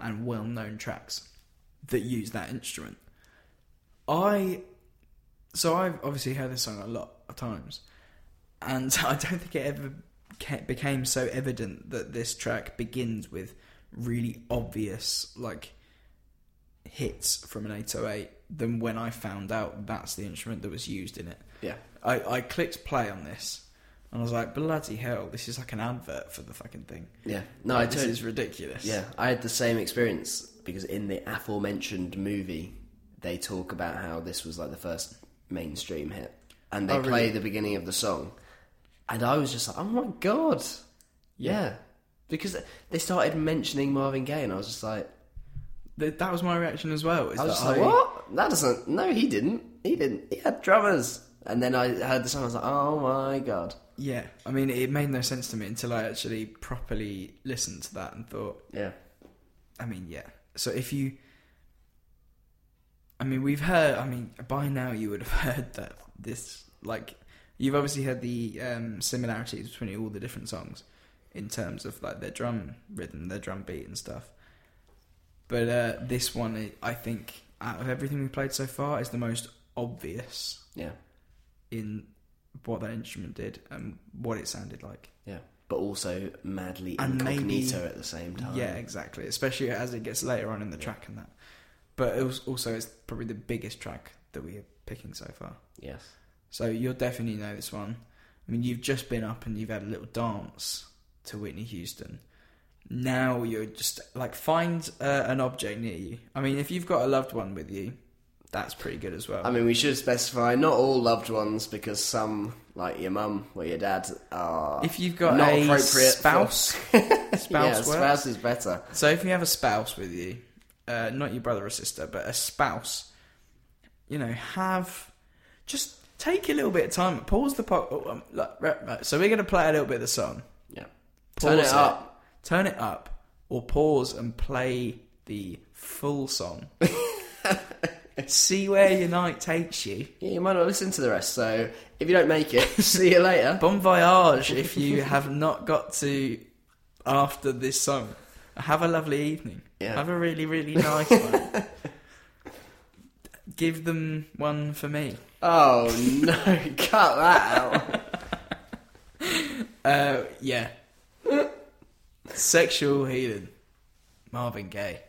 and well known tracks that use that instrument. I so I've obviously heard this song a lot of times, and [laughs] I don't think it ever became so evident that this track begins with really obvious like hits from an 808 than when I found out that's the instrument that was used in it. Yeah. I, I clicked play on this and I was like, bloody hell, this is like an advert for the fucking thing. Yeah. No, I Like, this totally. is ridiculous. Yeah, I had the same experience because in the aforementioned movie, they talk about how this was like the first mainstream hit, and they Oh, play the beginning of the song, and I was just like, "Oh my god!" Yeah, because they started mentioning Marvin Gaye, and I was just like, Th- that was my reaction as well. Is I was that just like, "What? That doesn't? No, he didn't. He didn't. He had drummers." And then I heard the song, I was like, "Oh my god!" Yeah, I mean, it made no sense to me until I actually properly listened to that and thought, Yeah, I mean, yeah. So if you, I mean, we've heard. I mean, by now you would have [laughs] heard that this, like, you've obviously heard the um, similarities between all the different songs in terms of like their drum rhythm, their drum beat, and stuff. But uh, this one, I think, out of everything we've played so far, is the most obvious yeah, in what that instrument did and what it sounded like. yeah. but also madly And incognito maybe- at the same time. Yeah, exactly. Especially as it gets later on in the track and that. But it was also it's probably the biggest track that we are picking so far. Yes. So you'll definitely know this one. I mean, you've just been up and you've had a little dance to Whitney Houston. Now you're just like find uh, an object near you. I mean, if you've got a loved one with you, that's pretty good as well. I mean, we should specify not all loved ones because some, like your mum or your dad, are if you've got not a appropriate for- spouse, [laughs] spouse yeah, spouse is better. So if you have a spouse with you, uh, not your brother or sister, but a spouse, you know, have just take a little bit of time. Pause the po- oh, um, like, right, right. So we're going to play a little bit of the song. Yeah. Turn it Pause up. Turn it up, or pause and play the full song. [laughs] See where your night takes you. Yeah, you might not listen to the rest. So if you don't make it, [laughs] see you later. Bon voyage if you have not got to after this song. Have a lovely evening. Yeah. Have a really, really [laughs] nice one. Give them one for me. Oh no! [laughs] Cut that out. [laughs] Uh, yeah. Sexual healing. Marvin Gaye.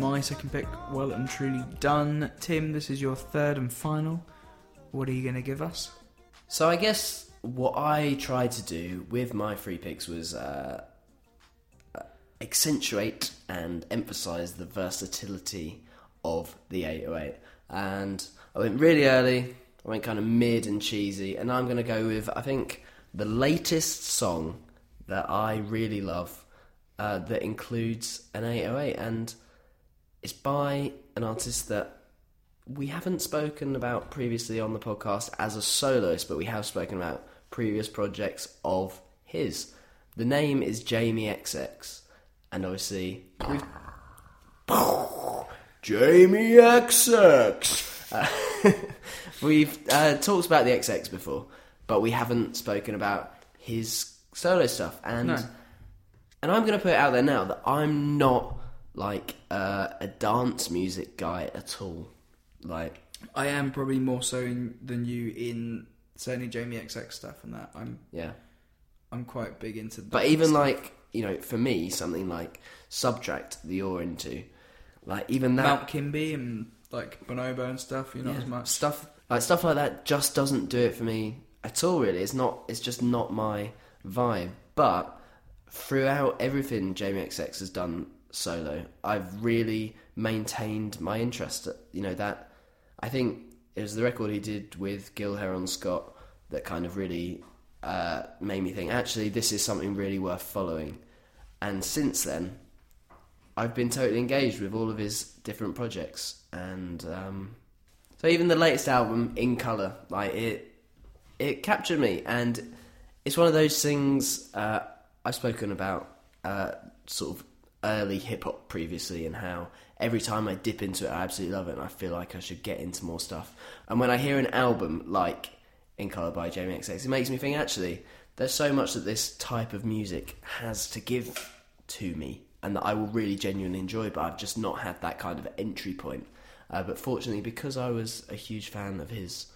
My second pick, well and truly done. Tim, this is your third and final. What are you going to give us? So I guess what I tried to do with my free picks was uh, uh, accentuate and emphasise the versatility of the 808. And I went really early, I went kind of mid and cheesy, and I'm going to go with, I think, the latest song that I really love uh, that includes an 808. And it's by an artist that we haven't spoken about previously on the podcast as a soloist, but we have spoken about previous projects of his. The name is Jamie XX, and obviously we've [laughs] Jamie XX. Uh, [laughs] we've uh, talked about the XX before, but we haven't spoken about his solo stuff, and No. and I'm going to put it out there now that I'm not like uh, a dance music guy at all. Like, I am probably more so in, than you in certainly Jamie XX stuff and that. I'm yeah. I'm quite big into. That. But even stuff. like you know, for me, something like SBTRKT that you're into, like even that Mount Kimbie and like Bonobo and stuff, You know, yeah, as much. stuff like stuff like that just doesn't do it for me at all. Really, it's not. It's just not my vibe. But throughout everything Jamie XX has done solo, I've really maintained my interest. You know that I think it was the record he did with Gil Heron Scott that kind of really uh, made me think. Actually, this is something really worth following. And since then, I've been totally engaged with all of his different projects, and um, so even the latest album, In Color, like it, it captured me, and it's one of those things uh, I've spoken about, uh, sort of early hip hop previously, and how every time I dip into it, I absolutely love it, and I feel like I should get into more stuff. And when I hear an album like In Color by Jamie XX, it makes me think actually there's so much that this type of music has to give to me, and that I will really genuinely enjoy, but I've just not had that kind of entry point. Uh, but fortunately, because I was a huge fan of his,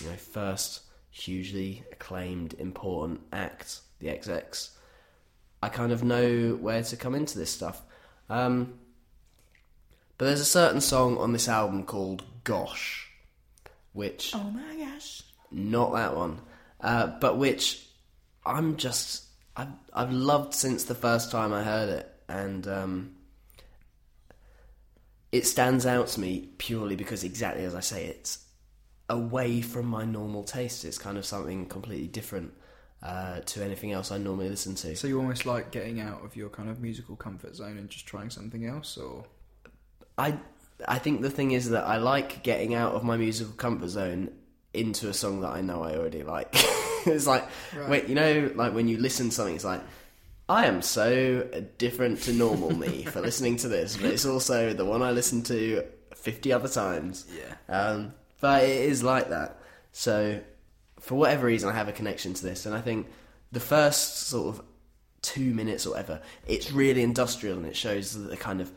you know, first hugely acclaimed, important act, the XX, I kind of know where to come into this stuff. Um, but there's a certain song on this album called Gosh, which Oh my gosh! not that one, uh, but which I'm just I've I've loved since the first time I heard it, and um, it stands out to me purely because exactly as I say, it's away from my normal taste. It's kind of something completely different uh, to anything else I normally listen to. So you almost like getting out of your kind of musical comfort zone and just trying something else, or I I think the thing is that I like getting out of my musical comfort zone into a song that I know I already like. [laughs] it's like, Right. wait, you know, like when you listen to something, it's like, I am so different to normal me for listening to this, but it's also the one I listened to 50 other times. Yeah. Um, but it is like that. So, for whatever reason, I have a connection to this, and I think the first sort of two minutes or whatever, it's really industrial and it shows the kind of.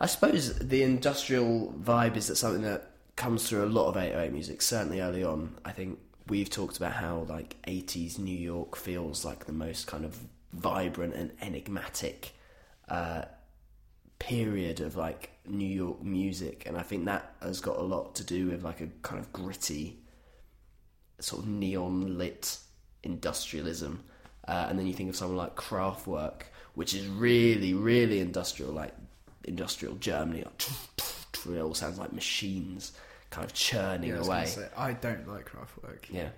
I suppose the industrial vibe is that something that comes through a lot of 808 music, certainly early on. I think we've talked about how like 80s New York feels like the most kind of vibrant and enigmatic uh, period of like New York music, and I think that has got a lot to do with like a kind of gritty, sort of neon lit industrialism. Uh, and then you think of someone like Kraftwerk, which is really, really industrial, like industrial Germany. Like, it all sounds like machines kind of churning Yeah, I away. say, I don't like Kraftwerk. Yeah.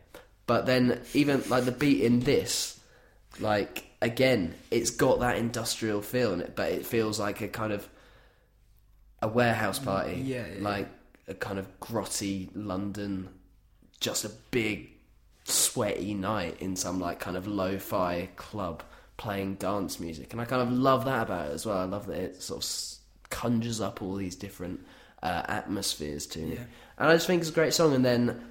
But then even like the beat in this, like again, it's got that industrial feel in it, but it feels like a kind of a warehouse party. yeah, yeah. Like a kind of grotty London just a big sweaty night in some like kind of lo-fi club playing dance music. And I kind of love that about it as well. I love that it sort of conjures up all these different uh, atmospheres to me. Yeah. And I just think it's a great song. And then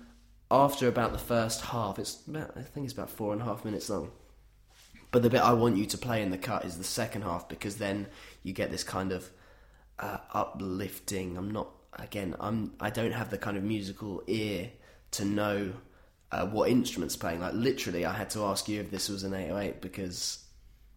after about the first half, it's about, I think it's about four and a half minutes long. But the bit I want you to play in the cut is the second half because then you get this kind of uh, uplifting. I'm not again. I'm I don't have the kind of musical ear to know uh, what instruments playing. Like literally, I had to ask you if this was an 808 because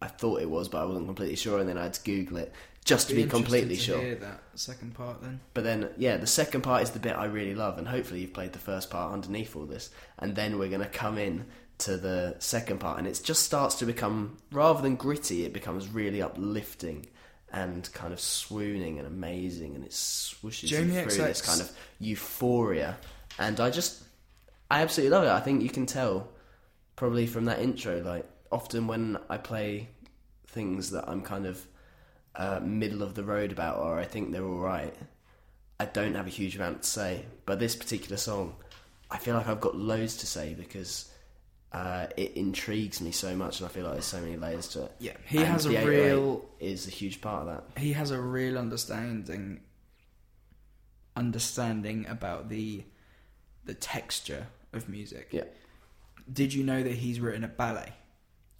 I thought it was, but I wasn't completely sure, and then I had to Google it just to be, completely to sure. Hear that second part then. But then, yeah, the second part is the bit I really love, and hopefully you've played the first part underneath all this, and then we're going to come in to the second part, and it just starts to become, rather than gritty, it becomes really uplifting and kind of swooning and amazing, and it swooshes Jamie you through this kind of euphoria, and I just, I absolutely love it. I think you can tell, probably from that intro, like often when I play things that I'm kind of uh, middle of the road about, or I think they're all right. I don't have a huge amount to say, but this particular song, I feel like I've got loads to say because uh, it intrigues me so much, and I feel like there's so many layers to it. Yeah, he And has a the 808 real- is a huge part of that. He has a real understanding understanding about the the texture of music. Yeah, Did you know that he's written a ballet?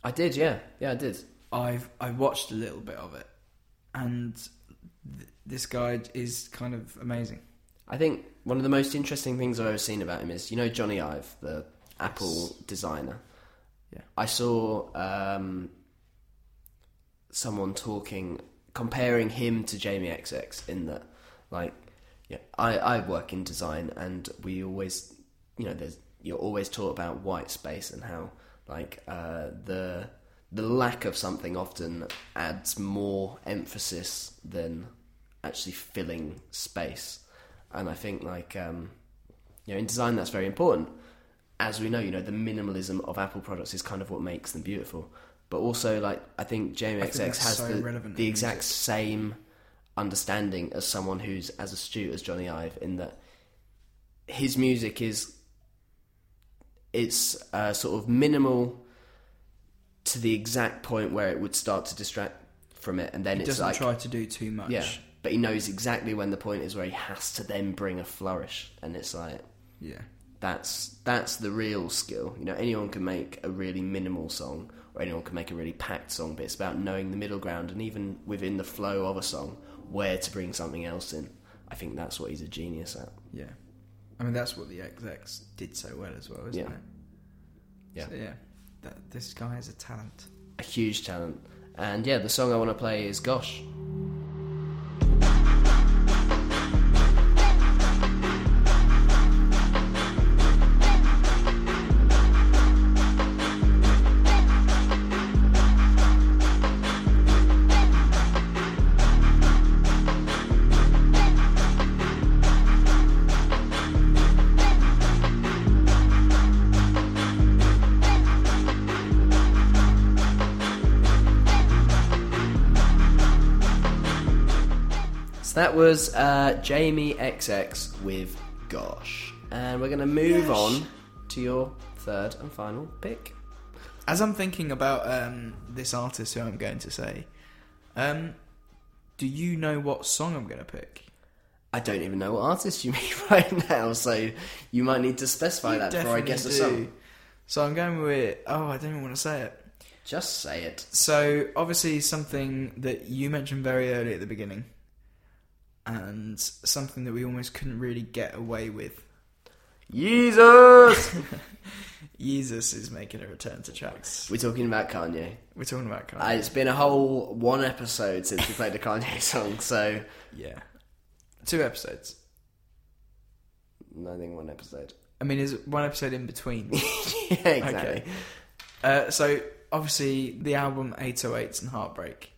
I did. Yeah, yeah, I did. I've I watched a little bit of it, and th- this guy is kind of amazing. I think one of the most interesting things I've ever seen about him is you know Jony Ive, the Apple designer. Yeah. I saw um, someone talking, comparing him to Jamie XX in that, like, yeah, I, I work in design and we always, you know, there's you're always taught about white space and how like uh, the the lack of something often adds more emphasis than actually filling space, and I think like um, you know in design that's very important as we know, you know, the minimalism of Apple products is kind of what makes them beautiful. But also, like, I think I think has so the, the exact music. same understanding as someone who's as astute as Jony Ive in that his music is it's uh, sort of minimal to the exact point where it would start to distract from it, and then He it's doesn't like try to do too much. yeah, but he knows exactly when the point is where he has to then bring a flourish, and it's like yeah. that's that's the real skill. You know, anyone can make a really minimal song, or anyone can make a really packed song, but it's about knowing the middle ground, and even within the flow of a song, where to bring something else in. I think that's what he's a genius at. Yeah. I mean, that's what the XX did so well as well, isn't Yeah. it? Yeah. So, yeah. That, this guy is a talent. A huge talent. And yeah, the song I want to play is Gosh. Was uh, Jamie XX with Gosh. And we're going to move on to your third and final pick. As I'm thinking about um, this artist who I'm going to say, um, do you know what song I'm going to pick? I don't even know what artist you [laughs] mean right now, so you might need to specify You that before I guess a definitely song. So I'm going with. Oh, I don't even want to say it. Just say it. So obviously something that you mentioned very early at the beginning, and something that we almost couldn't really get away with. Jesus! [laughs] Jesus is making a return to tracks. We're talking about Kanye. We're talking about Uh, Kanye. it's been a whole one episode since we played a Kanye [laughs] song, so yeah, two episodes. I think one episode. I mean, is one episode in between? [laughs] yeah, exactly. Okay. Uh, so obviously the album 808s and Heartbreak.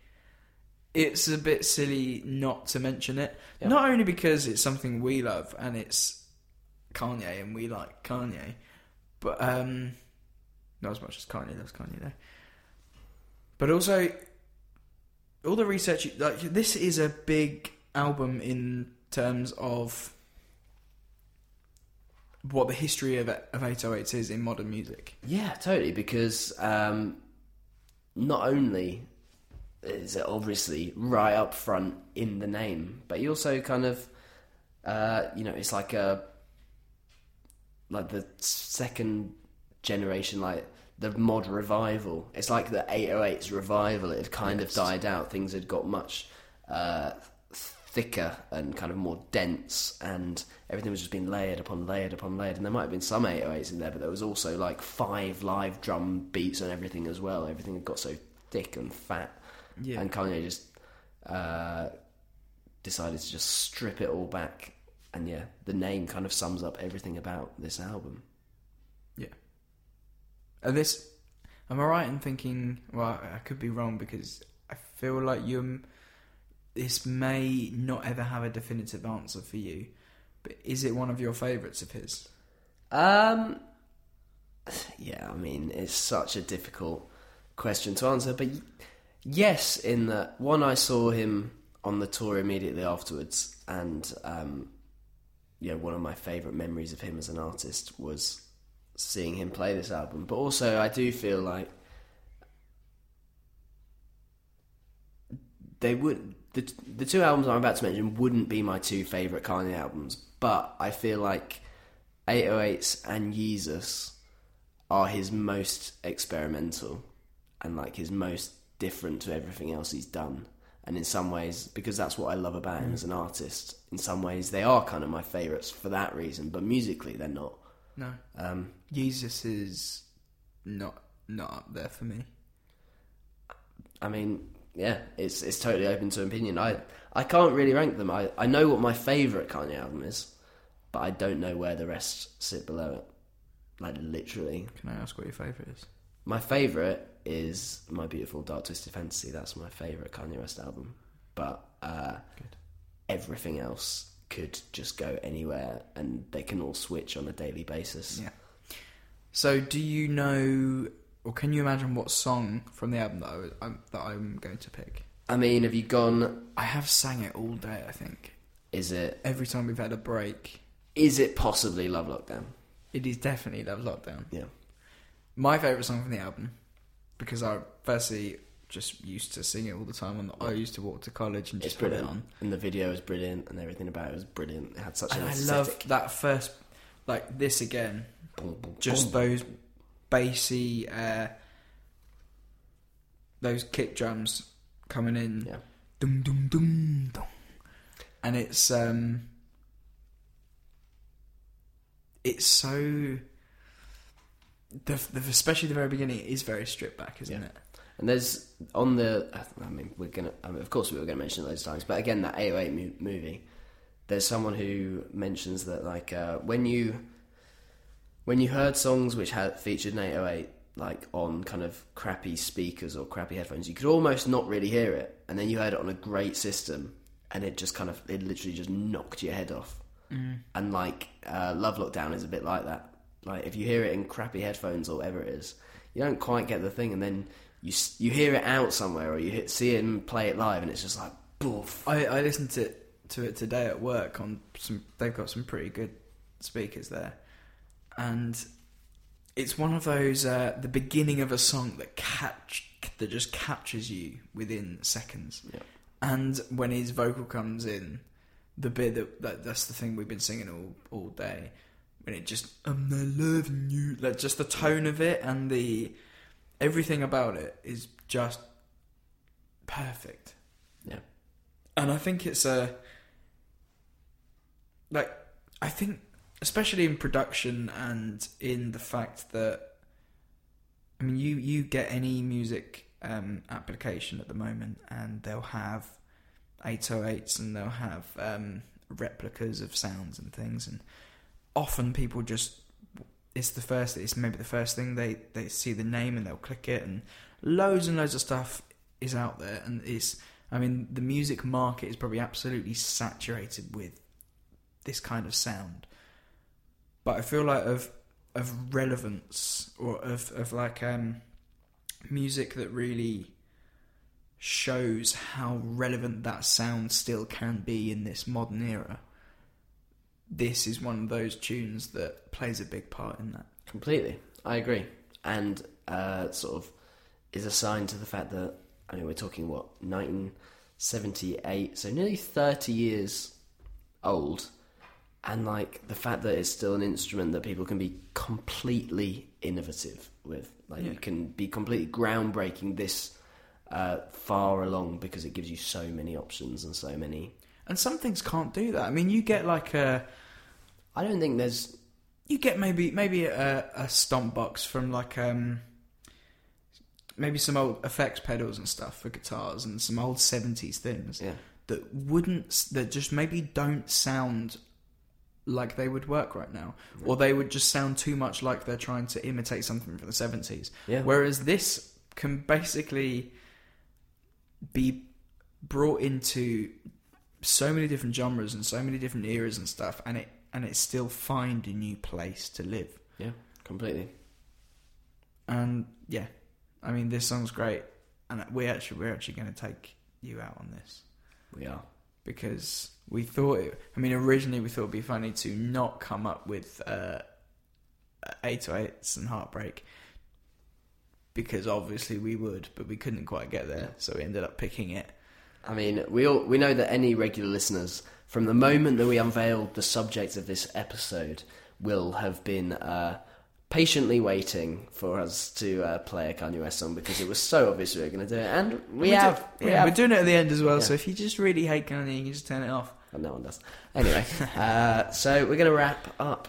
It's a bit silly not to mention it. Yeah. Not only because it's something we love and it's Kanye and we like Kanye, but um, not as much as Kanye loves Kanye though. But also, all the research like this is a big album in terms of what the history of of 808s is in modern music. Yeah, totally. Because um, not only is obviously right up front in the name, but you also kind of, uh, you know, it's like a like the second generation, like the mod revival. It's like the 808's revival. It had kind Yes. of died out. Things had got much uh, thicker and kind of more dense, and everything was just being layered upon layered upon layered. And there might have been some 808s in there, but there was also like five live drum beats and everything as well. Everything had got so thick and fat, Yeah. and Kanye just uh, decided to just strip it all back. And yeah, the name kind of sums up everything about this album. Yeah. And this, am I right in thinking? Well, I could be wrong because I feel like you. This may not ever have a definitive answer for you, but is it one of your favourites of his? Um, [sighs] yeah, I mean, it's such a difficult question to answer, but yes, in that one, I saw him on the tour immediately afterwards, and um, yeah, one of my favourite memories of him as an artist was seeing him play this album. But also, I do feel like they would the the two albums I'm about to mention wouldn't be my two favorite Kanye albums, but I feel like 808s and Yeezus are his most experimental and like his most different to everything else he's done. And in some ways, because that's what I love about him as an artist, in some ways they are kind of my favourites for that reason, but musically they're not. No. Um, Yeezus is not not up there for me. I mean, yeah, it's it's totally open to opinion. I I can't really rank them. I, I know what my favourite Kanye album is, but I don't know where the rest sit below it. Like literally, Can I ask what your favourite is? my favourite is My Beautiful Dark Twisted Fantasy. That's my favourite Kanye West album. But uh, everything else could just go anywhere, and they can all switch on a daily basis. Yeah. So, do you know, or can you imagine what song from the album that, I, was- I'm, that I'm going to pick? I mean, have you gone? I have sang it all day. I think Is it every time we've had a break, is it possibly Love Lockdown? it is definitely Love Lockdown. Yeah. My favourite song from the album, because I firstly just used to sing it all the time. On the, I used to walk to college and just put it on. and the video was brilliant, and everything about it was brilliant. It had such an And I aesthetic. love that first, like this again. Boom, boom, Just boom. those bassy, uh, those kick drums coming in. Yeah. Dum dum dum dum. And it's um, it's so. The, the especially the very beginning is very stripped back, isn't Yeah. it? And there's on the. I mean, we're gonna. I mean, of course, we were gonna mention it those times. But again, that 808 mu- movie. There's someone who mentions that like uh, when you when you heard songs which had featured an 808 like on kind of crappy speakers or crappy headphones, you could almost not really hear it, and then you heard it on a great system, and it just kind of it literally just knocked your head off. And like uh, Love Lockdown is a bit like that. Like if you hear it in crappy headphones or whatever it is, you don't quite get the thing, and then you you hear it out somewhere or you hit, see him play it live, and it's just like boof. I, I listened to to it today at work on some. They've got some pretty good speakers there, and it's one of those uh, the beginning of a song that catch that just captures you within seconds. Yeah. And when his vocal comes in, the bit that, that that's the thing we've been singing all all day. When it just I'm not loving you, like just the tone of it and the everything about it is just perfect. Yeah. And I think it's a like I think especially in production and in the fact that I mean you you get any music um, application at the moment and they'll have 808s and they'll have um, replicas of sounds and things and often people just it's the first it's maybe the first thing they they see the name and they'll click it and loads and loads of stuff is out there and it's I mean the music market is probably absolutely saturated with this kind of sound but I feel like of of relevance or of of like um music that really shows how relevant that sound still can be in this modern era. This is one of those tunes that plays a big part in that. Completely, I agree, and uh, sort of is a sign to the fact that I mean we're talking what 1978, so nearly 30 years old, and like the fact that it's still an instrument that people can be completely innovative with, like you can be completely groundbreaking this uh, far along because it gives you so many options and so many. And some things can't do that. I mean, you get like a I don't think there's you get maybe maybe a, a stomp box from like um maybe some old effects pedals and stuff for guitars and some old 70s things yeah. that wouldn't that just maybe don't sound like they would work right now. Or they would just sound too much like they're trying to imitate something from the 70s yeah. Whereas this can basically be brought into so many different genres and so many different eras and stuff and it and it still find a new place to live yeah completely. and yeah i mean this song's great and we actually we're actually going to take you out on this We are. because we thought it, I mean originally we thought it'd be funny to not come up with uh, 808s and heartbreak because obviously we would but we couldn't quite get there so we ended up picking it I mean, we all we know that any regular listeners, from the moment that we unveiled the subject of this episode, will have been uh, patiently waiting for us to uh, play a Kanye West song because it was so obvious we were going to do it, and we We're have. do- we yeah, have. we're doing it at the end as well Yeah. so if you just really hate Kanye you can just turn it off And no one does. Anyway, [laughs] uh, so we're going to wrap up.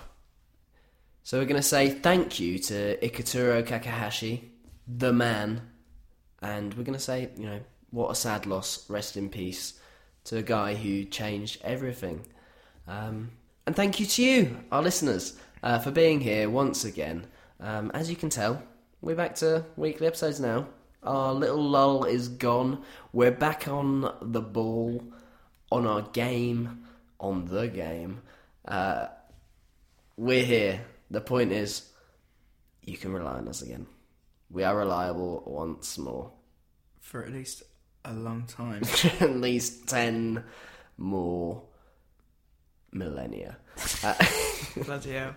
So we're going to say thank you to Ikaturo Kakehashi, the man, and we're going to say, you know, what a sad loss, rest in peace, to a guy who changed everything. Um, and thank you to you, our listeners, uh, for being here once again. Um, as you can tell, we're back to weekly episodes now. Our little lull is gone. We're back on the ball, on our game, on the game. Uh, we're here. The point is, you can rely on us again. We are reliable once more. for at least a long time [laughs] At least 10 more millennia. Uh, [laughs] bloody hell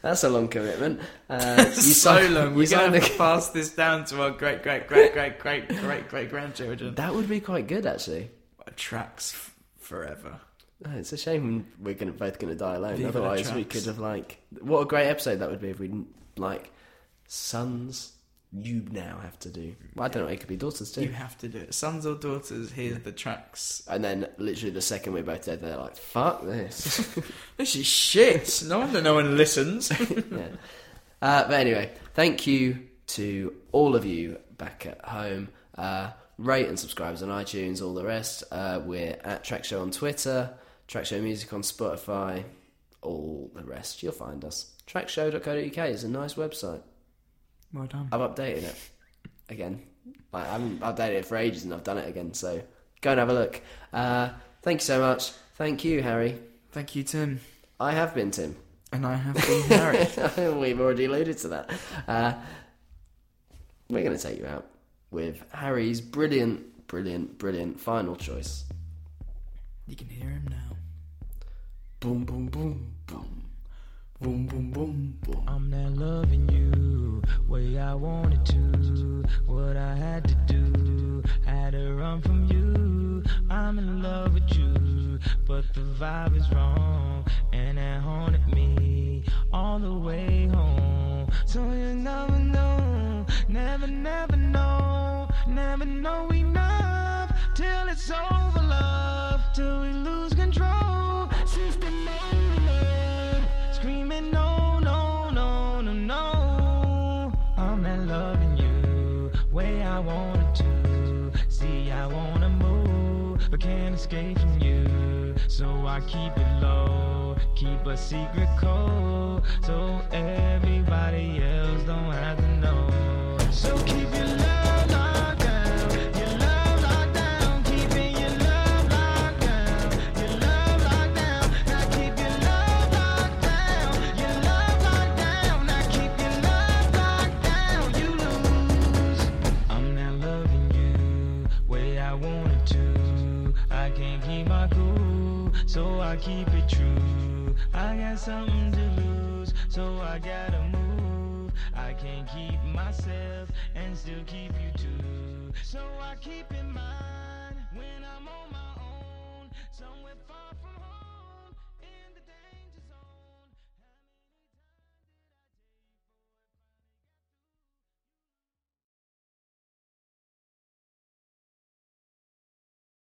that's a long commitment. Uh, [laughs] you so signed- long you we're going to a- pass this down to our great great great great great great great grandchildren That would be quite good, actually. tracks f- forever Oh, It's a shame we're gonna, both going to die alone. Viva Otherwise, we could have like what a great episode that would be if we didn't like sons. You now have to do. Well, I don't know. It could be daughters too. You have to do it. Sons or daughters, here's the tracks. And then, literally, the second we're both dead, they're like, "Fuck this." [laughs] This is shit. No wonder no one listens. [laughs] yeah. Uh, but anyway, thank you to all of you back at home. Uh, rate and subscribe on iTunes, all the rest. Uh, we're at Track Show on Twitter, Track Show Music on Spotify, all the rest. You'll find us. Trackshow.co.uk is a nice website. Well done. I've updated it again. Like, I haven't updated it for ages and I've done it again, so go and have a look. Uh, thank you so much. Thank you, Harry. Thank you, Tim. I have been Tim. And I have [laughs] been Harry. [laughs] We've already alluded to that. Uh, we're going to take you out with Harry's brilliant, brilliant, brilliant final choice. you can hear him now. Boom, boom, boom, boom. Boom, boom, boom, boom. I'm not loving you way I wanted to. What I had to do, had to run from you. I'm in love with you, but the vibe is wrong, and it haunted me all the way home. So you never know, never, never know, never know enough till it's over, love, till we. But can't escape from you. So I keep it low, keep a secret code, so everybody else don't have to know. So keep I keep it true. I got something to lose, so I gotta move. I can't keep myself and still keep you too. So I keep in mind when I'm on my own, somewhere far.